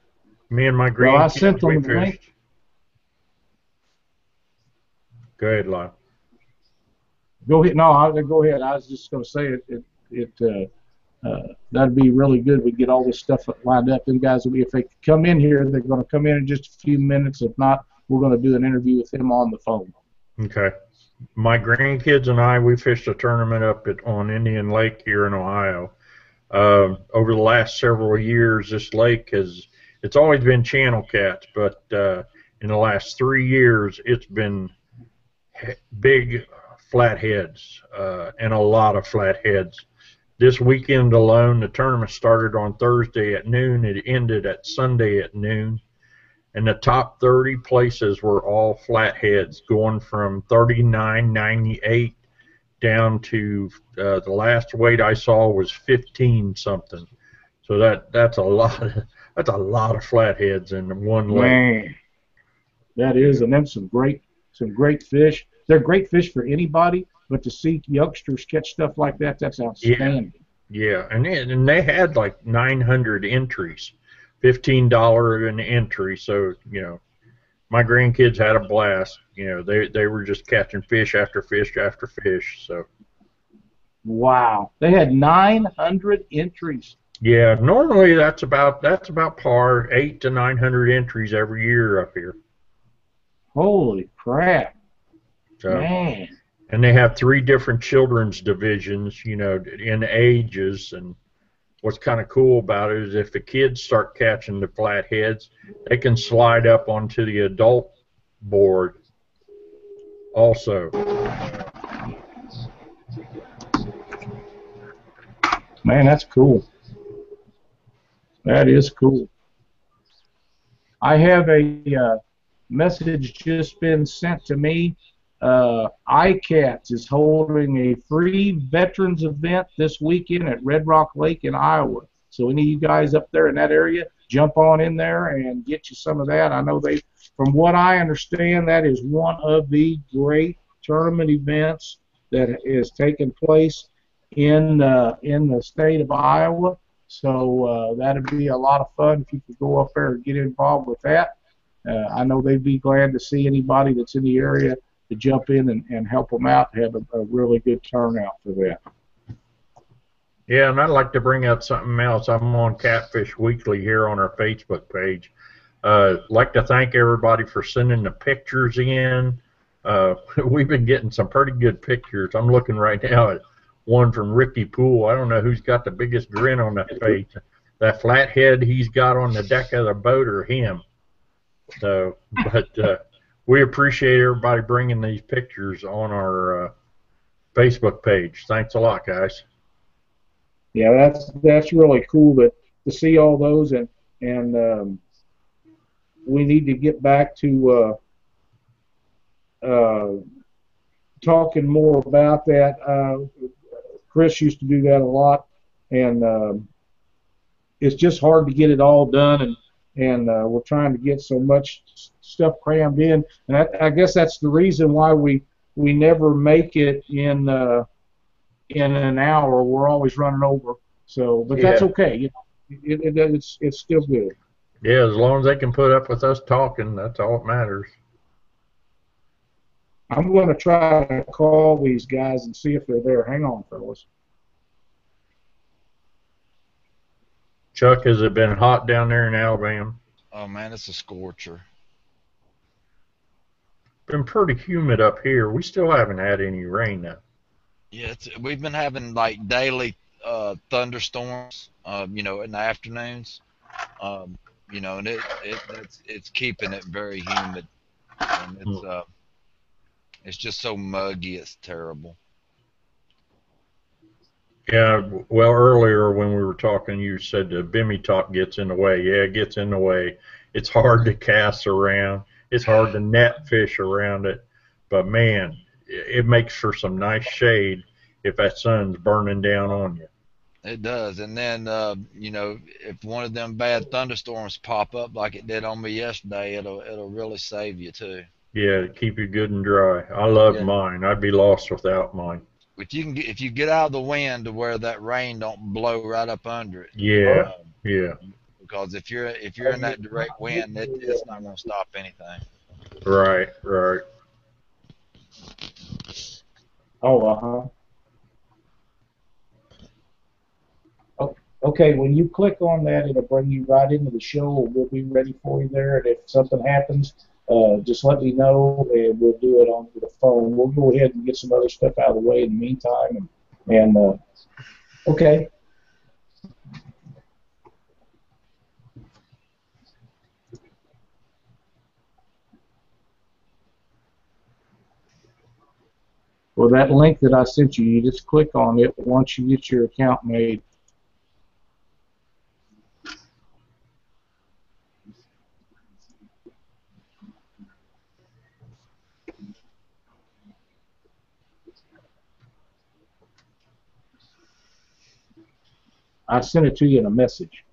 Me and my green. Well, I sent them the link. Go ahead, Lon. Go ahead. No, I, go ahead. I was just going to say it. It, it uh, uh, that'd be really good. We'd get all this stuff lined up. Them guys will be if they come in here, they're going to come in in just a few minutes. If not, we're going to do an interview with them on the phone. Okay. My grandkids and I, we fished a tournament up at on Indian Lake here in Ohio. Um, over the last several years, this lake has it's always been channel cats, but uh, in the last three years, it's been big flatheads uh, and a lot of flatheads. This weekend alone, the tournament started on Thursday at noon. It ended at Sunday at noon and the top 30 places were all flatheads, going from 39.98 down to uh, the last weight I saw was 15 something. So that that's a lot. Of, <laughs> that's a lot of flatheads in one lake. Man, that is, and them some great, some great fish. They're great fish for anybody, but to see youngsters catch stuff like that, that's outstanding. Yeah, yeah. and and they had like 900 entries, fifteen dollar an entry. So you know, my grandkids had a blast. You know, they they were just catching fish after fish after fish. So. Wow, they had 900 entries. Yeah, normally that's about that's about par, eight to nine hundred entries every year up here. Holy crap, So, man! and they have three different children's divisions, you know, in ages. And what's kind of cool about it is if the kids start catching the flatheads, they can slide up onto the adult board. Also, Man, that's cool. That is cool. I have a uh, message just been sent to me. Uh, ICATS is holding a free veterans event this weekend at Red Rock Lake in Iowa. So any of you guys up there in that area, jump on in there and get you some of that. I know they, from what I understand, that is one of the great tournament events that is taking place in uh, in the state of Iowa. So uh, that'd be a lot of fun if you could go up there and get involved with that. Uh, I know they'd be glad to see anybody that's in the area to jump in and, and help them out. Have a, a really good turnout for that. yeah, and I'd like to bring up something else. I'm on Catfish Weekly here on our Facebook page. Uh, like to thank everybody for sending the pictures in. Uh, <laughs> we've been getting some pretty good pictures. I'm looking right now at one from Ricky Poole. I don't know who's got the biggest grin on that face. That flathead he's got on the deck of the boat or him. So, but uh, we appreciate everybody bringing these pictures on our uh, Facebook page. Thanks a lot, guys. Yeah, that's that's really cool to to see all those and and um, we need to get back to uh, uh, talking more about that. Uh, Chris used to do that a lot, and um, it's just hard to get it all done, and and uh, we're trying to get so much stuff crammed in, and I, I guess that's the reason why we we never make it in uh, in an hour. We're always running over. So, but that's okay. You know, it, it, it's it's still good. Yeah, as long as they can put up with us talking, that's all that matters. I'm going to try to call these guys and see if they're there. Hang on, fellas. Chuck, has it been hot down there in Alabama? Oh man, it's a scorcher. Been pretty humid up here. We still haven't had any rain though. Yeah, it's, we've been having like daily uh, thunderstorms, um, you know, in the afternoons. Um, you know, and it, it it's it's keeping it very humid, and it's uh, it's just so muggy. It's terrible. Yeah, well, earlier when we were talking, you said the Bimini top gets in the way. Yeah, it gets in the way. It's hard to cast around. It's hard to net fish around it. But man, it makes for some nice shade if that sun's burning down on you. It does, and then uh, you know if one of them bad thunderstorms pop up like it did on me yesterday, it'll it'll really save you too. Yeah, keep you good and dry. I love Yeah. mine. I'd be lost without mine. If you can get if you get out of the wind to where that rain don't blow right up under it. Yeah, um, yeah, because if you're if you're in that direct wind, it, it's not going to stop anything. right, right. Oh, uh huh. Okay, when you click on that, it'll bring you right into the show. We'll be ready for you there, and if something happens, uh, just let me know, and we'll do it on the phone. We'll go ahead and get some other stuff out of the way in the meantime, and, and uh, okay. Well, that link that I sent you, you just click on it once you get your account made. I sent it to you in a message.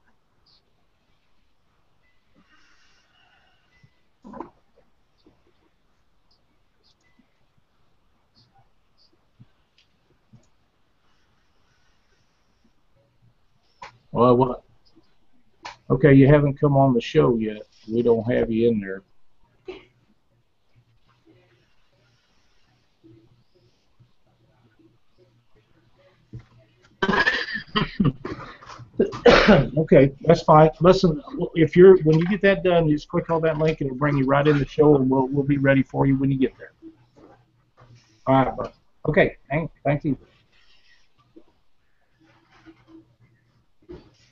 Well, what? Okay, you haven't come on the show yet. We don't have you in there. <laughs> okay, that's fine. Listen, if you're when you get that done, just click on that link and it'll bring you right in the show, and we'll we'll be ready for you when you get there. All right, bud. Okay, thank, thank you.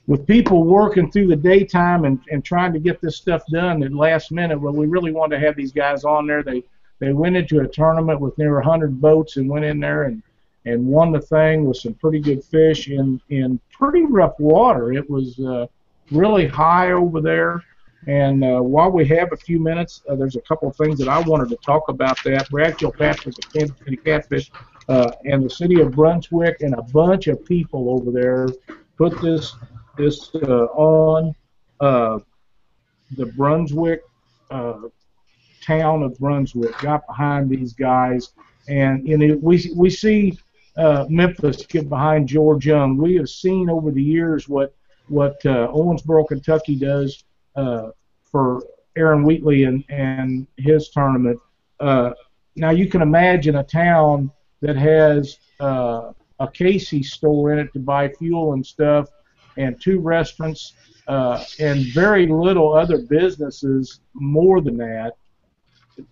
With people working through the daytime and, and trying to get this stuff done at last minute, well, we really wanted to have these guys on there. They they went into a tournament with near 100 boats and went in there and and won the thing with some pretty good fish in in pretty rough water. It was uh, really high over there. And uh, while we have a few minutes, uh, there's a couple of things that I wanted to talk about. That Brad Kilpatrick of Kansas City Catfish uh, and the city of Brunswick and a bunch of people over there put this this uh, on uh, the Brunswick uh, town of Brunswick. Got behind these guys, and you know we we see uh, Memphis get behind George Young. We have seen over the years what what uh, Owensboro, Kentucky does uh, for Aaron Wheatley and, and his tournament. Now you can imagine a town that has a Casey store in it to buy fuel and stuff, and two restaurants, uh, and very little other businesses more than that.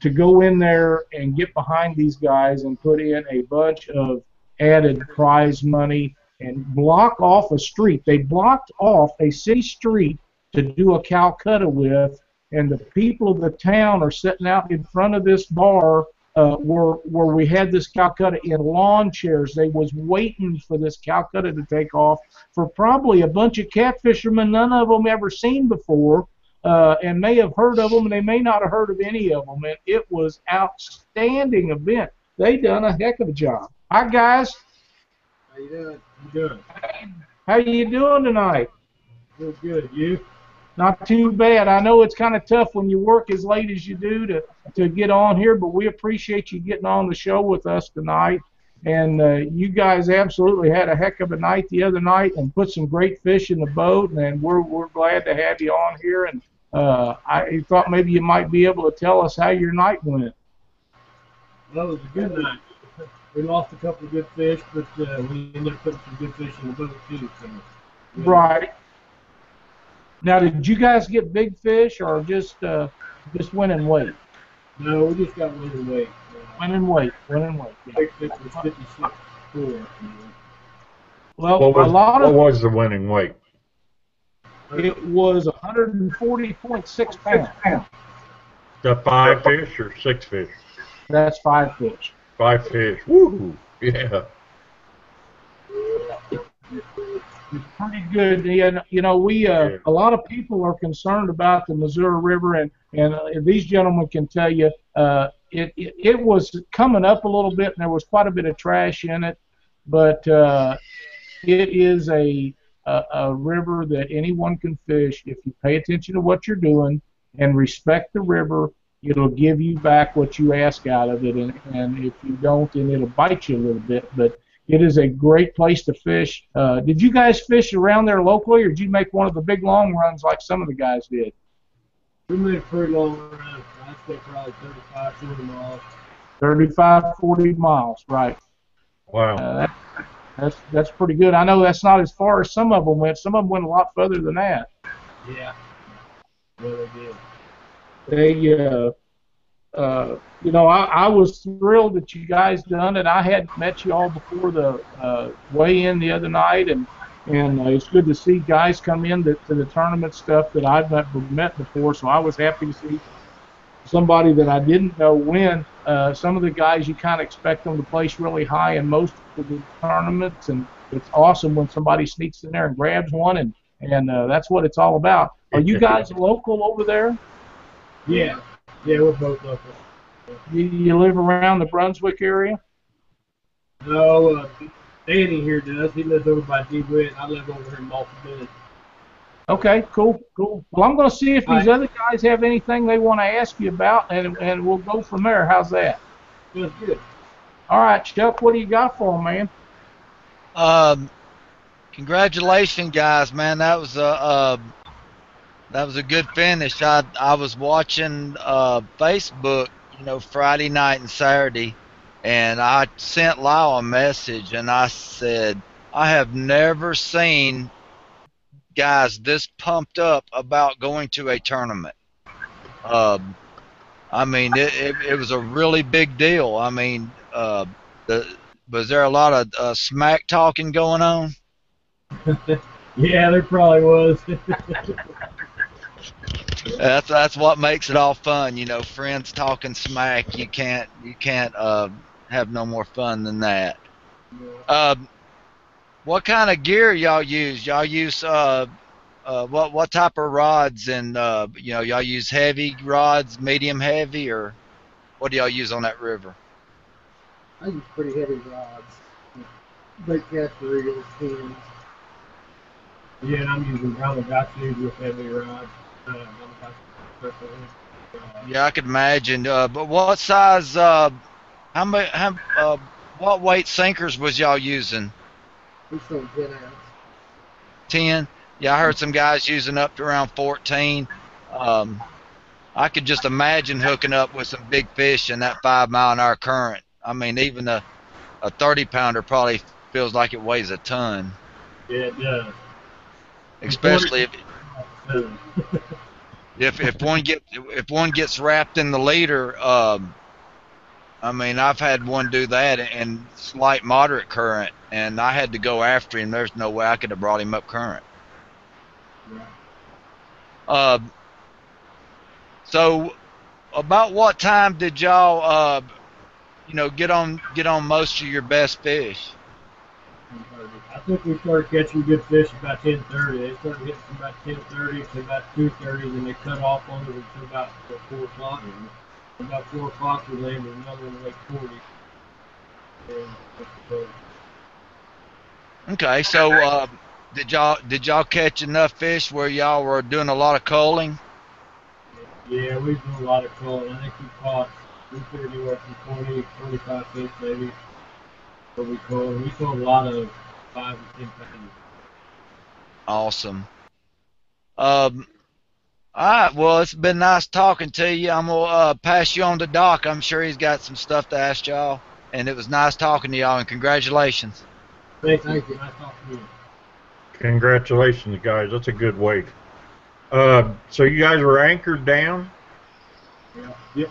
To go in there and get behind these guys and put in a bunch of added prize money and block off a street. They blocked off a city street to do a Calcutta with, and the people of the town are sitting out in front of this bar uh, where where we had this Calcutta in lawn chairs. They was waiting for this Calcutta to take off for probably a bunch of catfishermen none of them ever seen before. Uh, and may have heard of them, and they may not have heard of any of them. And it was outstanding event. They done a heck of a job. Hi guys, How you doing? You doing? how you doing tonight? Real good. You? Not too bad. I know it's kind of tough when you work as late as you do to to get on here, but we appreciate you getting on the show with us tonight. And uh, you guys absolutely had a heck of a night the other night and put some great fish in the boat. And we're we're glad to have you on here. And uh, I thought maybe you might be able to tell us how your night went. Well, it was a good night. We lost a couple of good fish, but uh, we ended up putting some good fish in the boat too. So, yeah. Right. Now, did you guys get big fish or just uh, just win and weight? No, we just got one in weight. Uh, Win and weight. Win and weight. Yeah. big fish was 56 four. Well, What was, a lot what of was the winning weight? it was 140.6 pounds. The five fish or six fish? That's five fish. Five fish. Woo! Yeah. It's pretty good. And, you know, we uh, a lot of people are concerned about the Missouri River, and and uh, these gentlemen can tell you uh, it, it it was coming up a little bit, and there was quite a bit of trash in it, but uh, it is a, a a river that anyone can fish if you pay attention to what you're doing and respect the river. It'll give you back what you ask out of it, and, and if you don't, then it'll bite you a little bit. But it is a great place to fish. Uh, did you guys fish around there locally, or did you make one of the big long runs like some of the guys did? We made a pretty long run. I'd say probably 35, 40 miles. 35, 40 miles, right? Wow. Uh, that, that's that's pretty good. I know that's not as far as some of them went. Some of them went a lot further than that. Yeah. Yeah, they did. They, uh, uh, you know, I, I was thrilled that you guys done it. I had met you all before the uh, weigh-in the other night, and and uh, it's good to see guys come in to, to the tournament stuff that I've not met before. So I was happy to see somebody that I didn't know win. Uh, some of the guys you kind of expect them to place really high in most of the tournaments, and it's awesome when somebody sneaks in there and grabs one, and and uh, that's what it's all about. Are you guys local over there? Yeah. Yeah, we're both local. You, you live around the Brunswick area? No, uh, Danny here does. He lives over by DeWitt. I live over here in Malton Okay, cool, cool. Well, I'm going to see if these Hi. other guys have anything they want to ask you about, and and we'll go from there. How's that? That's good. All right, Chuck, what do you got for 'em, man? Um, congratulations, guys, man. That was a uh, that was a good finish. I I was watching uh, Facebook, you know, Friday night and Saturday, and I sent Lyle a message, and I said I have never seen guys this pumped up about going to a tournament. Um, I mean, it, it, it was a really big deal. I mean, uh, the was there a lot of uh, smack talking going on? <laughs> Yeah, there probably was. <laughs> That's that's what makes it all fun, you know. Friends talking smack. You can't you can't uh, have no more fun than that. Um, what kind of gear y'all use? Y'all use uh, uh, what what type of rods and uh, you know y'all use heavy rods, medium heavy, or what do y'all use on that river? I use pretty heavy rods. Big cast reels, pins. yeah, and I'm using Ramagotchi with heavy rods. Yeah, I could imagine. Uh, but what size? Uh, how many? How uh, what weight sinkers was y'all using? We sold 10 ounce. 10. Yeah, I heard some guys using up to around 14. Um, I could just imagine hooking up with some big fish in that five mile an hour current. I mean, even a, a 30 pounder probably feels like it weighs a ton, yeah, it does. especially if, So, <laughs> if, if one get if one gets wrapped in the leader. Um, I mean, I've had one do that in slight moderate current, and I had to go after him. There's no way I could have brought him up current. Uh, so, about what time did y'all, uh, you know, get on get on most of your best fish? I think we started catching good fish about 10:30. They started hitting from about 10:30 to about 2:30, and they cut off on it until about uh, 4 o'clock. And about 4 o'clock, we landed another one like 40. And, so, Okay, so uh, did y'all did y'all catch enough fish where y'all were doing a lot of culling? yeah, we do a lot of culling. I think we caught we put anywhere from 20, 25 fish maybe. But we caught. We caught a lot of five and ten pounds. Awesome. Um, All right. Well, it's been nice talking to you. I'm gonna uh, pass you on to Doc. I'm sure he's got some stuff to ask y'all. And it was nice talking to y'all. And congratulations. Thank you. Thank you. Nice talking to you. Congratulations, guys. That's a good weight. Uh, so you guys were anchored down, Yeah. Yep.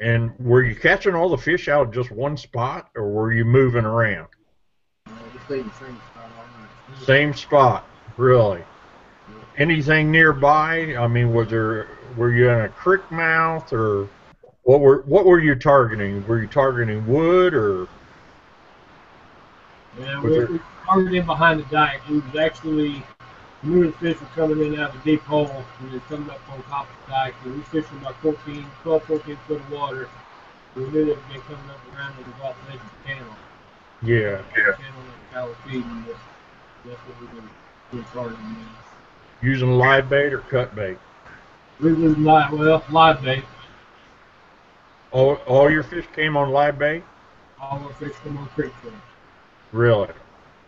and were you catching all the fish out of just one spot, or were you moving around? In the same spot all night. Same spot, really. Anything nearby? I mean, was there? Were you in a creek mouth, or what were what were you targeting? Were you targeting wood, or Yeah, we, were we started in behind the dike. It was actually we knew the fish were coming in out of a deep hole and they're coming up on top of the dike. And we fished about 14, 12, 14 foot of water. We knew they would be coming up around the off the edge of the channel. Yeah, Channel and power feed, that's, that's what we've been doing targeting now. using live bait or cut bait? We was live, well, live bait. All all your fish came on live bait? All our fish come on creek fish. Really?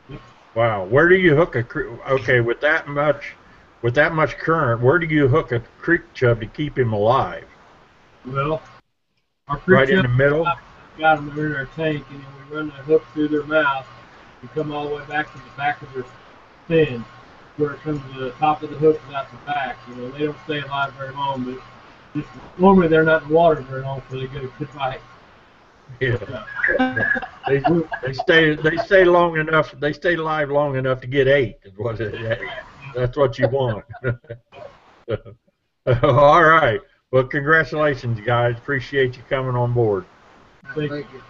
Yep. Wow. Where do you hook a cre- okay with that much with that much current? Where do you hook a creek chub to keep him alive? Well, our creek Right in the middle. Got them in our tank, and then we run the hook through their mouth. We come all the way back to the back of their fin, where it comes to the top of the hook is out the back. You know, they don't stay alive very long, but just normally they're not in the water very long, so they get a good bite. Yeah. <laughs> They, they stay they stay long enough. They stay alive long enough to get eight. Is what it, that's what you want. <laughs> All right. Well, congratulations, guys. Appreciate you coming on board. Thank Thank you.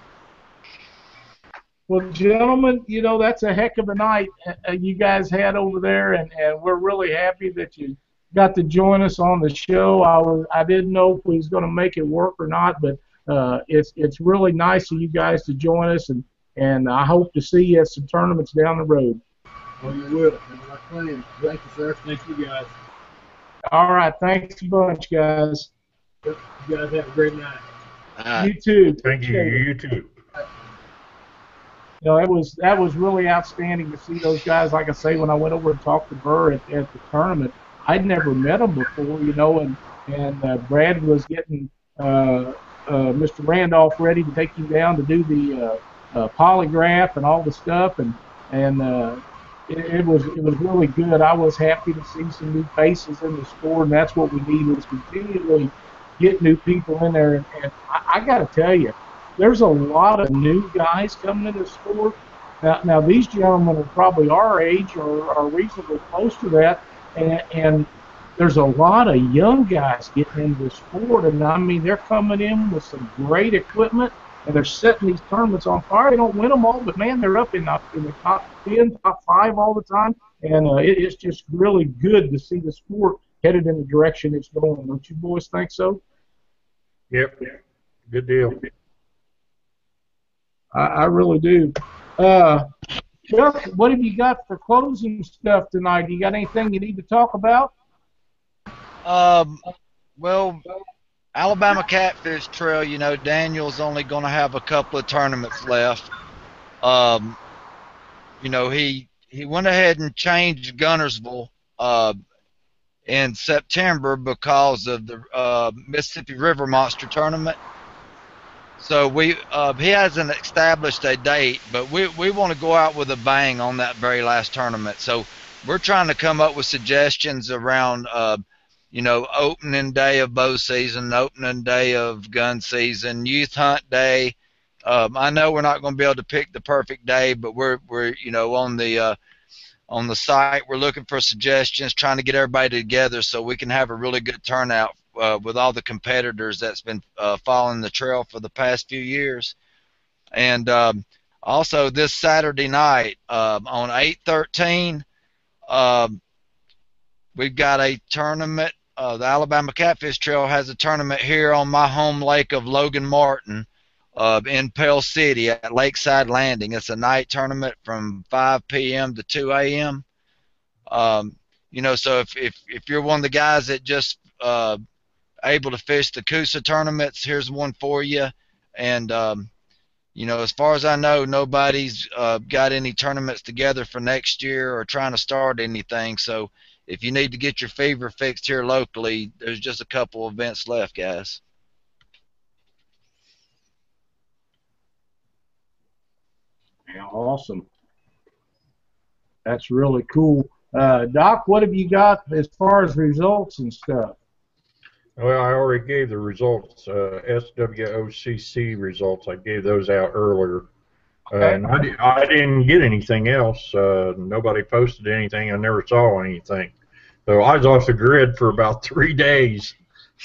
Well, gentlemen, you know that's a heck of a night uh, you guys had over there, and, and we're really happy that you got to join us on the show. I was I didn't know if we was going to make it work or not, but uh, it's it's really nice of you guys to join us, and and I hope to see you at some tournaments down the road. Oh, you will. Have a plan. Thank you, sir. Thank you guys. All right, thanks a bunch, guys. You guys have a great night. All right. You too. Thank you. You too. You know, it was that was really outstanding to see those guys. Like I say, when I went over and talked to Burr at, at the tournament, I'd never met him before. You know, and and uh, Brad was getting uh, uh, Mr. Randolph ready to take him down to do the uh, uh, polygraph and all the stuff, and and uh, it, it was it was really good. I was happy to see some new faces in the sport, and that's what we need is continually get new people in there. And, and I, I got to tell you, there's a lot of new guys coming into the sport. Now, now these gentlemen are probably our age or are reasonably close to that, and, and there's a lot of young guys getting into the sport, and I mean they're coming in with some great equipment, and they're setting these tournaments on fire. They don't win them all, but man, they're up in the, in the top ten, top five all the time, and uh, it, it's just really good to see the sport headed in the direction it's going. Don't you boys think so? Yep. Good deal. I, I really do. Uh, Chuck, what have you got for closing stuff tonight? You got anything you need to talk about? Um, well, Alabama Catfish Trail, you know, Daniel's only going to have a couple of tournaments left. Um, you know, he he went ahead and changed Guntersville uh, in September because of the uh, Mississippi River Monster Tournament. So we uh, he hasn't established a date, but we we want to go out with a bang on that very last tournament. So we're trying to come up with suggestions around. Uh, you know, opening day of bow season, opening day of gun season, youth hunt day. Um, I know we're not going to be able to pick the perfect day, but we're we're you know on the uh, on the site we're looking for suggestions, trying to get everybody together so we can have a really good turnout uh, with all the competitors that's been uh, following the trail for the past few years. And um, also this Saturday night um, on 8:13. Um, We've got a tournament. Uh, the Alabama Catfish Trail has a tournament here on my home lake of Logan Martin uh, in Pell City at Lakeside Landing. It's a night tournament from 5 p.m. to 2 a.m. Um, you know, so if, if, if you're one of the guys that just uh, able to fish the Coosa tournaments, here's one for you. And, um, you know, as far as I know, nobody's uh, got any tournaments together for next year or trying to start anything. So if you need to get your fever fixed here locally, there's just a couple events left, guys. Yeah, awesome. That's really cool. Uh, Doc, what have you got as far as results and stuff? Well, I already gave the results, uh, SWOCC results. I gave those out earlier. Okay. and I, di- I didn't get anything else. Uh, nobody posted anything. I never saw anything. So I was off the grid for about <laughs> three days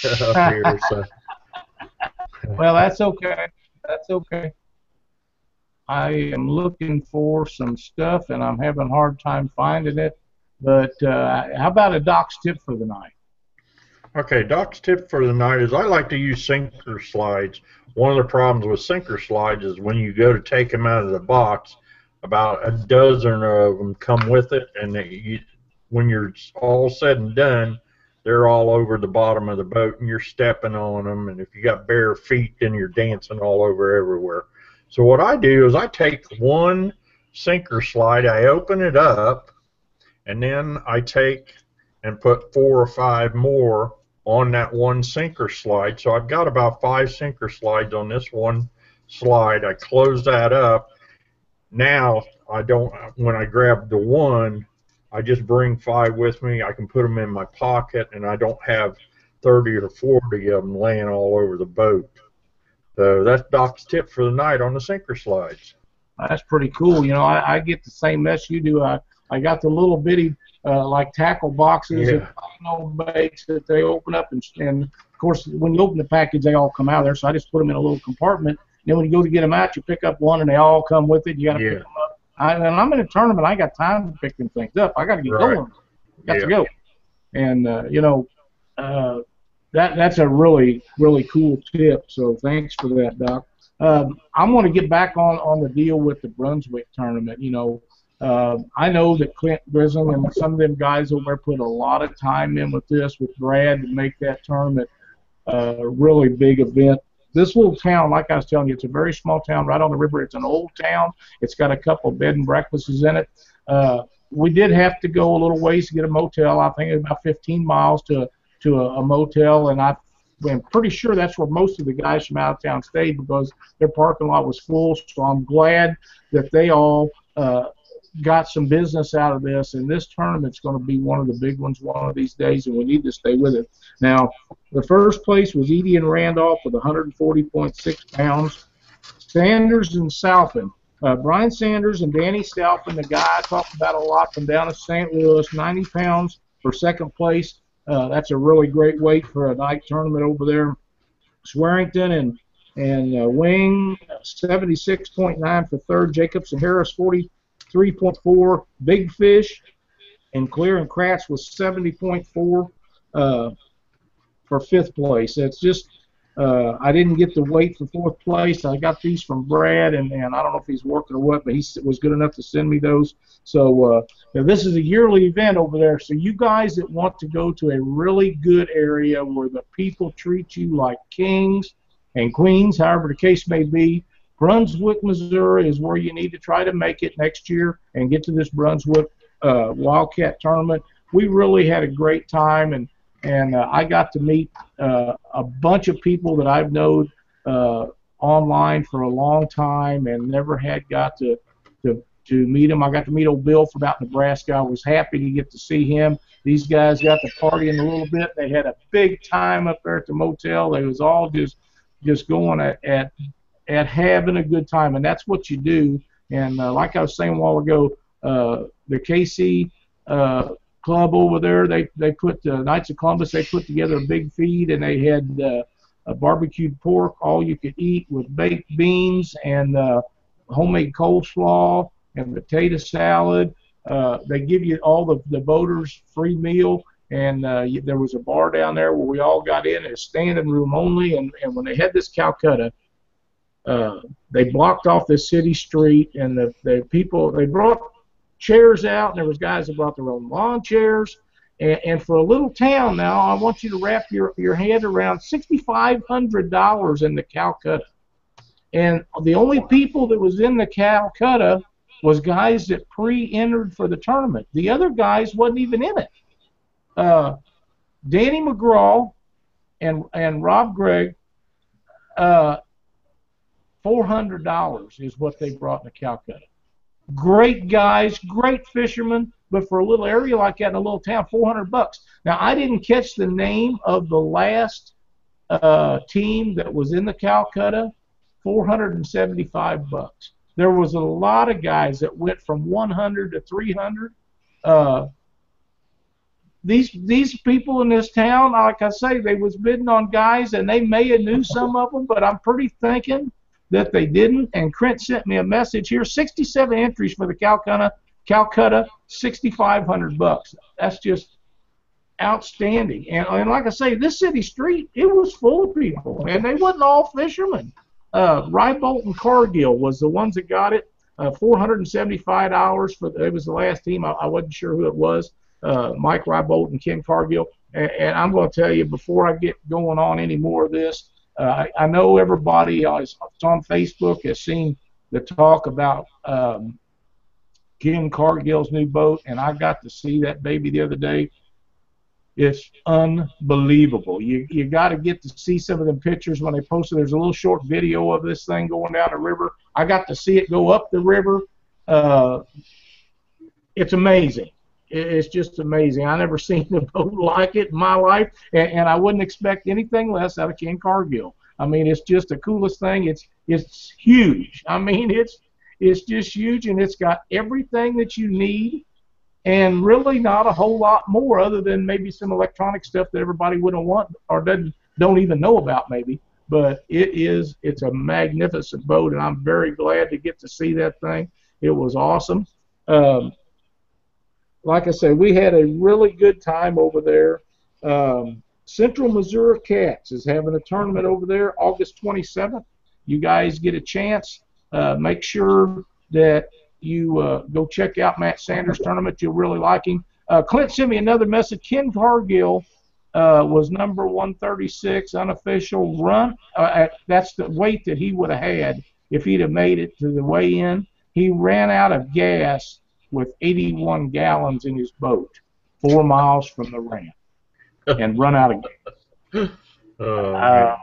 <laughs> up here. So <laughs> Well, that's okay. That's okay. I am looking for some stuff, and I'm having a hard time finding it. But uh, how about a Doc's tip for the night? Okay, Doc's tip for the night is I like to use sinker slides. One of the problems with sinker slides is when you go to take them out of the box, about a dozen of them come with it, and when you're all said and done, they're all over the bottom of the boat, and you're stepping on them. And if you got bare feet, then you're dancing all over everywhere. So what I do is I take one sinker slide, I open it up, and then I take and put four or five more on that one sinker slide. So I've got about five sinker slides on this one slide. I close that up. Now I don't. When I grab the one, I just bring five with me. I can put them in my pocket, and I don't have 30 or 40 of them laying all over the boat. So that's Doc's tip for the night on the sinker slides. That's pretty cool. You know, I, I get the same mess you do. I, I got the little bitty uh, like tackle boxes Yeah. and baits that they open up and, and of course when you open the package they all come out of there. So I just put them in a little compartment. And then when you go to get them out, you pick up one and they all come with it. You got to Yeah. pick them up. I, and I'm in a tournament. I got time to pick them things up. I got to get Right. going. Got Yeah. to go. And uh, you know, uh, that that's a really really cool tip. So thanks for that, Doc. Um, I want to get back on on the deal with the Brunswick tournament. You know, uh, I know that Clint Grissom and some of them guys over there put a lot of time in with this with Brad to make that tournament uh, a really big event. This little town, like I was telling you, it's a very small town right on the river. It's an old town. It's got a couple of bed and breakfasts in it. Uh, we did have to go a little ways to get a motel. I think it was about 15 miles to to a, a motel, and I'm pretty sure that's where most of the guys from out of town stayed because their parking lot was full. So I'm glad that they all uh, got some business out of this, and this tournament's going to be one of the big ones one of these days, and we need to stay with it. Now, the first place was Edie and Randolph with 140.6 pounds. Sanders and Salpin. Uh, Brian Sanders and Danny Salpin, the guy I talked about a lot from down in St. Louis, 90 pounds for second place. Uh, that's a really great weight for a night tournament over there. Swearington and and uh, Wing 76.9 for third. Jacobs and Harris 43.4. Big Fish and Clear and Kratz was 70.4 uh, for fifth place. It's just uh, I didn't get the weight for fourth place. I got these from Brad, and, and I don't know if he's working or what, but he was good enough to send me those. So uh, this is a yearly event over there. So you guys that want to go to a really good area where the people treat you like kings and queens, however the case may be, Brunswick, Missouri is where you need to try to make it next year and get to this Brunswick uh, Wildcat tournament. We really had a great time, and and uh, I got to meet uh, a bunch of people that I've known uh, online for a long time and never had got to, to to meet him. I got to meet old Bill from out in Nebraska. I was happy to get to see him. These guys got to partying a little bit. They had a big time up there at the motel. They was all just just going at at, at having a good time, and that's what you do. And uh, like I was saying a while ago, uh, the KC uh, club over there. They they put uh, Knights of Columbus. They put together a big feed, and they had uh, a barbecued pork, all you could eat, with baked beans and uh, homemade coleslaw and potato salad. Uh, they give you all the the boaters free meal, and uh, there was a bar down there where we all got in, a standing room only. And and when they had this Calcutta. Uh, they blocked off this city street, and the, the people they brought chairs out, and there was guys that brought their own lawn chairs. And, and for a little town now, I want you to wrap your, your head around $6,500 in the Calcutta. And the only people that was in the Calcutta was guys that pre-entered for the tournament. The other guys wasn't even in it. uh, Danny McGraw and and Rob Gregg, uh, four hundred dollars is what they brought to Calcutta. Great guys, great fishermen, but for a little area like that in a little town, four hundred bucks. Now I didn't catch the name of the last uh, team that was in the Calcutta, four hundred and seventy-five bucks. There was a lot of guys that went from 100 to 300. Uh, these these people in this town, like I say, they was bidding on guys, and they may have knew some of them, but I'm pretty thinking that they didn't. And Trent sent me a message here: 67 entries for the Calcutta, Calcutta, 6,500 bucks. That's just outstanding. And, and like I say, this city street, it was full of people, and they wasn't all fishermen. Uh, Rybolt and Cargill was the ones that got it. Uh, $475 for the, it was the last team. I, I wasn't sure who it was uh, Mike Rybolt and Ken Cargill. And, and I'm going to tell you before I get going on any more of this, I, I know everybody uh, is on Facebook has seen the talk about um, Ken Cargill's new boat, and I got to see that baby the other day. It's unbelievable. You you got to get to see some of them pictures when they posted. There's a little short video of this thing going down the river. I got to see it go up the river. Uh, it's amazing it's just amazing. I never <laughs> seen a boat like it in my life, and, and I wouldn't expect anything less out of Ken Cargill. I mean, it's just the coolest thing. It's it's huge. I mean, it's it's just huge, and it's got everything that you need, and really not a whole lot more other than maybe some electronic stuff that everybody wouldn't want or doesn't don't even know about maybe. But it is it's a magnificent boat, and I'm very glad to get to see that thing. It was awesome. Um, like I say, we had a really good time over there. Um, Central Missouri Cats is having a tournament over there August 27th. You guys get a chance. Uh, make sure that you uh, go check out Matt Sanders' tournament. You'll really like him. Uh, Clint sent me another message. Ken Cargill uh, was number 136 unofficial run. Uh, at, that's the weight that he would have had if he'd have made it to the weigh-in. He ran out of gas with 81 gallons in his boat four miles from the ramp and run out of gas. Oh, Uh,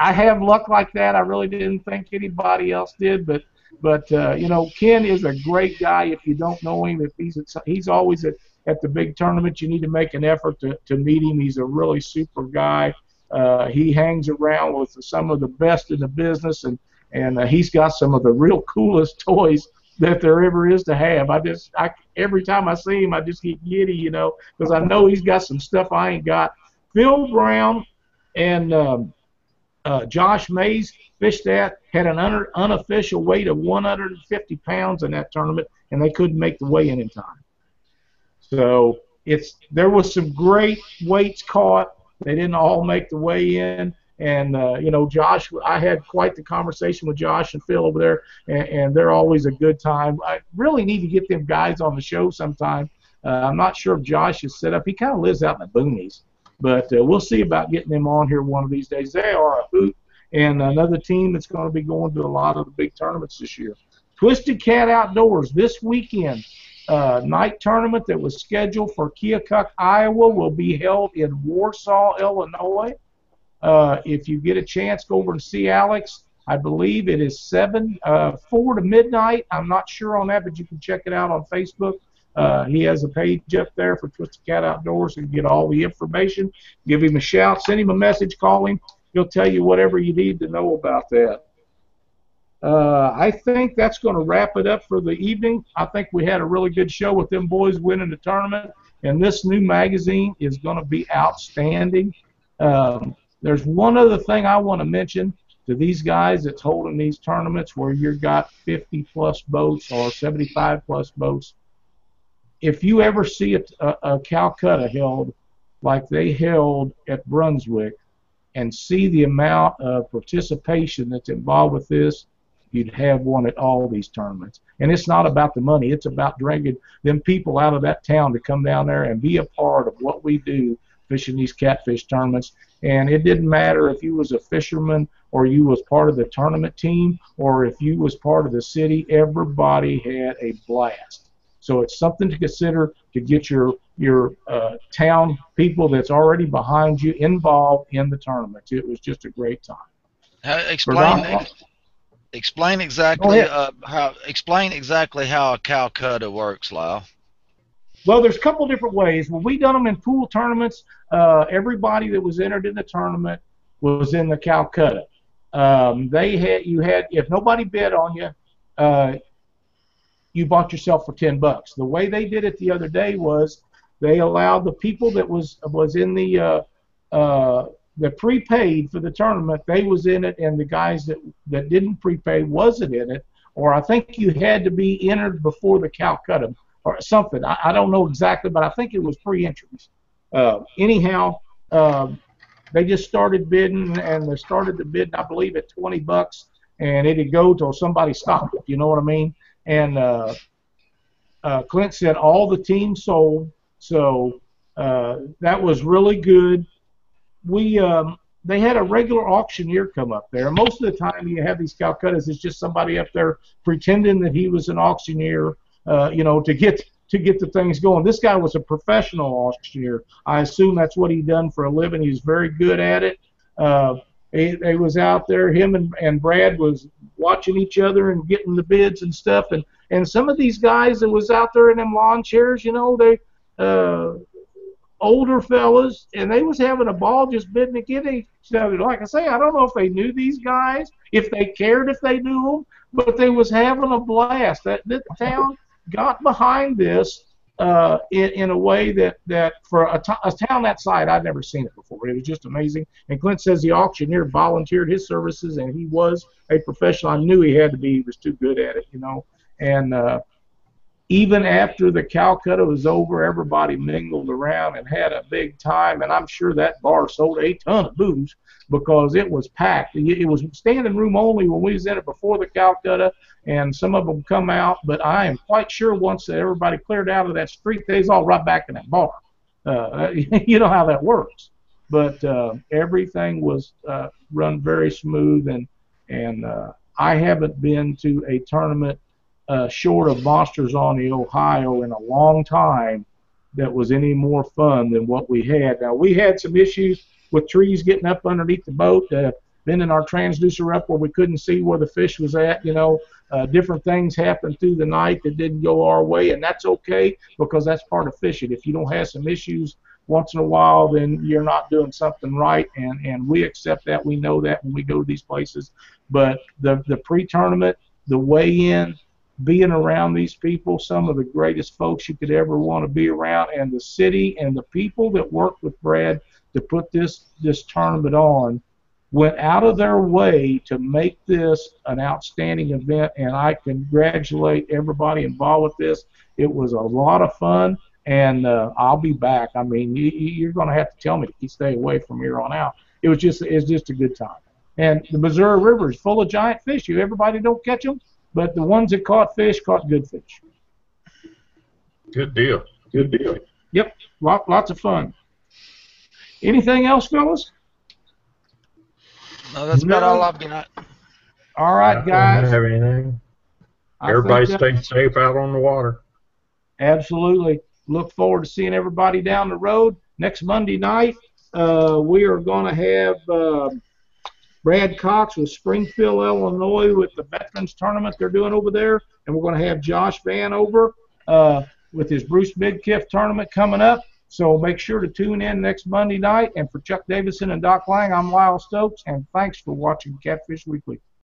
I have luck like that. I really didn't think anybody else did, but but uh, you know, Ken is a great guy. If you don't know him, if he's at, he's always at, at the big tournament, you need to make an effort to, to meet him. He's a really super guy. Uh, he hangs around with some of the best in the business, and and uh, he's got some of the real coolest <laughs> toys that there ever is to have. I just, I every time I see him, I just get giddy, you know, because I know he's got some stuff I ain't got. Phil Brown and um, uh, Josh Mays fished that, had an un- unofficial weight of 150 pounds in that tournament, and they couldn't make the weigh-in in time. So it's there was some great weights caught. They didn't all make the weigh-in. And uh, you know, Josh, I had quite the conversation with Josh and Phil over there, and, and they're always a good time. I really need to get them guys on the show sometime. Uh, I'm not sure if Josh is set up. He kind of lives out in the boonies, but uh, we'll see about getting them on here one of these days. They are a hoot, and another team that's going to be going to a lot of the big tournaments this year. Twisted Cat Outdoors this weekend. Uh, night tournament that was scheduled for Keokuk, Iowa, will be held in Warsaw, Illinois. Uh, if you get a chance, go over and see Alex. I believe it is seven, uh, four to midnight. I'm not sure on that, but you can check it out on Facebook. Uh, he has a page up there for Twisted Cat Outdoors and get all the information. Give him a shout, send him a message, call him. He'll tell you whatever you need to know about that. Uh, I think that's going to wrap it up for the evening. I think we had a really good show with them boys winning the tournament, and this new magazine is going to be outstanding. Um, there's one other thing I want to mention to these guys that's holding these tournaments where you've got 50 plus boats or 75 plus boats. If you ever see a, a, a Calcutta held like they held at Brunswick and see the amount of participation that's involved with this, you'd have one at all these tournaments. And it's not about the money, it's about dragging them people out of that town to come down there and be a part of what we do fishing these catfish tournaments. And it didn't matter if you was a fisherman or you was part of the tournament team or if you was part of the city. Everybody had a blast. So it's something to consider to get your your uh, town people that's already behind you involved in the tournaments. It was just a great time. Uh, explain ex- explain exactly uh, how explain exactly how a Calcutta works, Lyle. Well, there's a couple different ways. When we done them in pool tournaments, uh, everybody that was entered in the tournament was in the Calcutta. Um, they had you had if nobody bid on you, uh, you bought yourself for ten bucks. The way they did it the other day was they allowed the people that was was in the uh, uh, that prepaid for the tournament. They was in it, and the guys that that didn't prepay wasn't in it. Or I think you had to be entered before the Calcutta or something. I, I don't know exactly, but I think it was pre-entries. Uh, anyhow, uh, they just started bidding, and they started the bid, I believe, at 20 bucks, and it'd go till somebody stopped it. You know what I mean? And uh, uh, Clint said all the teams sold, so uh, that was really good. We um, they had a regular auctioneer come up there. Most of the time, you have these Calcuttas, it's just somebody up there pretending that he was an auctioneer uh, you know, to get to get the things going. This guy was a professional auctioneer. I assume that's what he done for a living. He's very good at it. Uh, he, he was out there. Him and, and Brad was watching each other and getting the bids and stuff. And and some of these guys that was out there in them lawn chairs, you know, they uh, older fellas, and they was having a ball just bidding against each other. Like I say, I don't know if they knew these guys, if they cared if they knew them, but they was having a blast. That, that town got behind this uh, in, in a way that, that for a, to- a town that size, I'd never seen it before. It was just amazing. And Clint says the auctioneer volunteered his services, and he was a professional. I knew he had to be. He was too good at it, you know. And uh, even after the Calcutta was over, everybody mingled around and had a big time. And I'm sure that bar sold a ton of booze because it was packed. It was standing room only when we was in it before the Calcutta, and some of them come out. But I am quite sure once that everybody cleared out of that street, they was all right back in that bar. Uh, <laughs> you know how that works. But uh, everything was uh, run very smooth, and and uh, I haven't been to a tournament uh, short of Monsters on the Ohio in a long time that was any more fun than what we had. Now we had some issues with trees getting up underneath the boat, uh, bending our transducer up where we couldn't see where the fish was at. You know, uh, different things happened through the night that didn't go our way, and that's okay because that's part of fishing. If you don't have some issues once in a while, then you're not doing something right, and and we accept that. We know that when we go to these places. But the the pre-tournament, the weigh-in, being around these people, some of the greatest folks you could ever want to be around, and the city and the people that worked with Brad to put this this tournament on went out of their way to make this an outstanding event, and I congratulate everybody involved with this. It was a lot of fun, and uh, I'll be back. I mean, you, you- you're going to have to tell me to stay away from here on out. It was just it's just a good time, and the Missouri River is full of giant fish. You everybody don't catch them, but the ones that caught fish caught good fish. Good deal. Good deal. Yep, lot, lots of fun. Anything else, fellas? No, that's about all I've got. All I right, don't have anything. I think Everybody that- stay safe out on the water. Absolutely. Look forward to seeing everybody down the road. Next Monday night, uh, we are going to have uh, Brad Cox with Springfield, Illinois, with the Veterans Tournament they're doing over there. And we're going to have Josh Vanover uh, with his Bruce Midkiff tournament coming up. So make sure to tune in next Monday night. And for Chuck Davison and Doc Lang, I'm Lyle Stokes. And thanks for watching Catfish Weekly.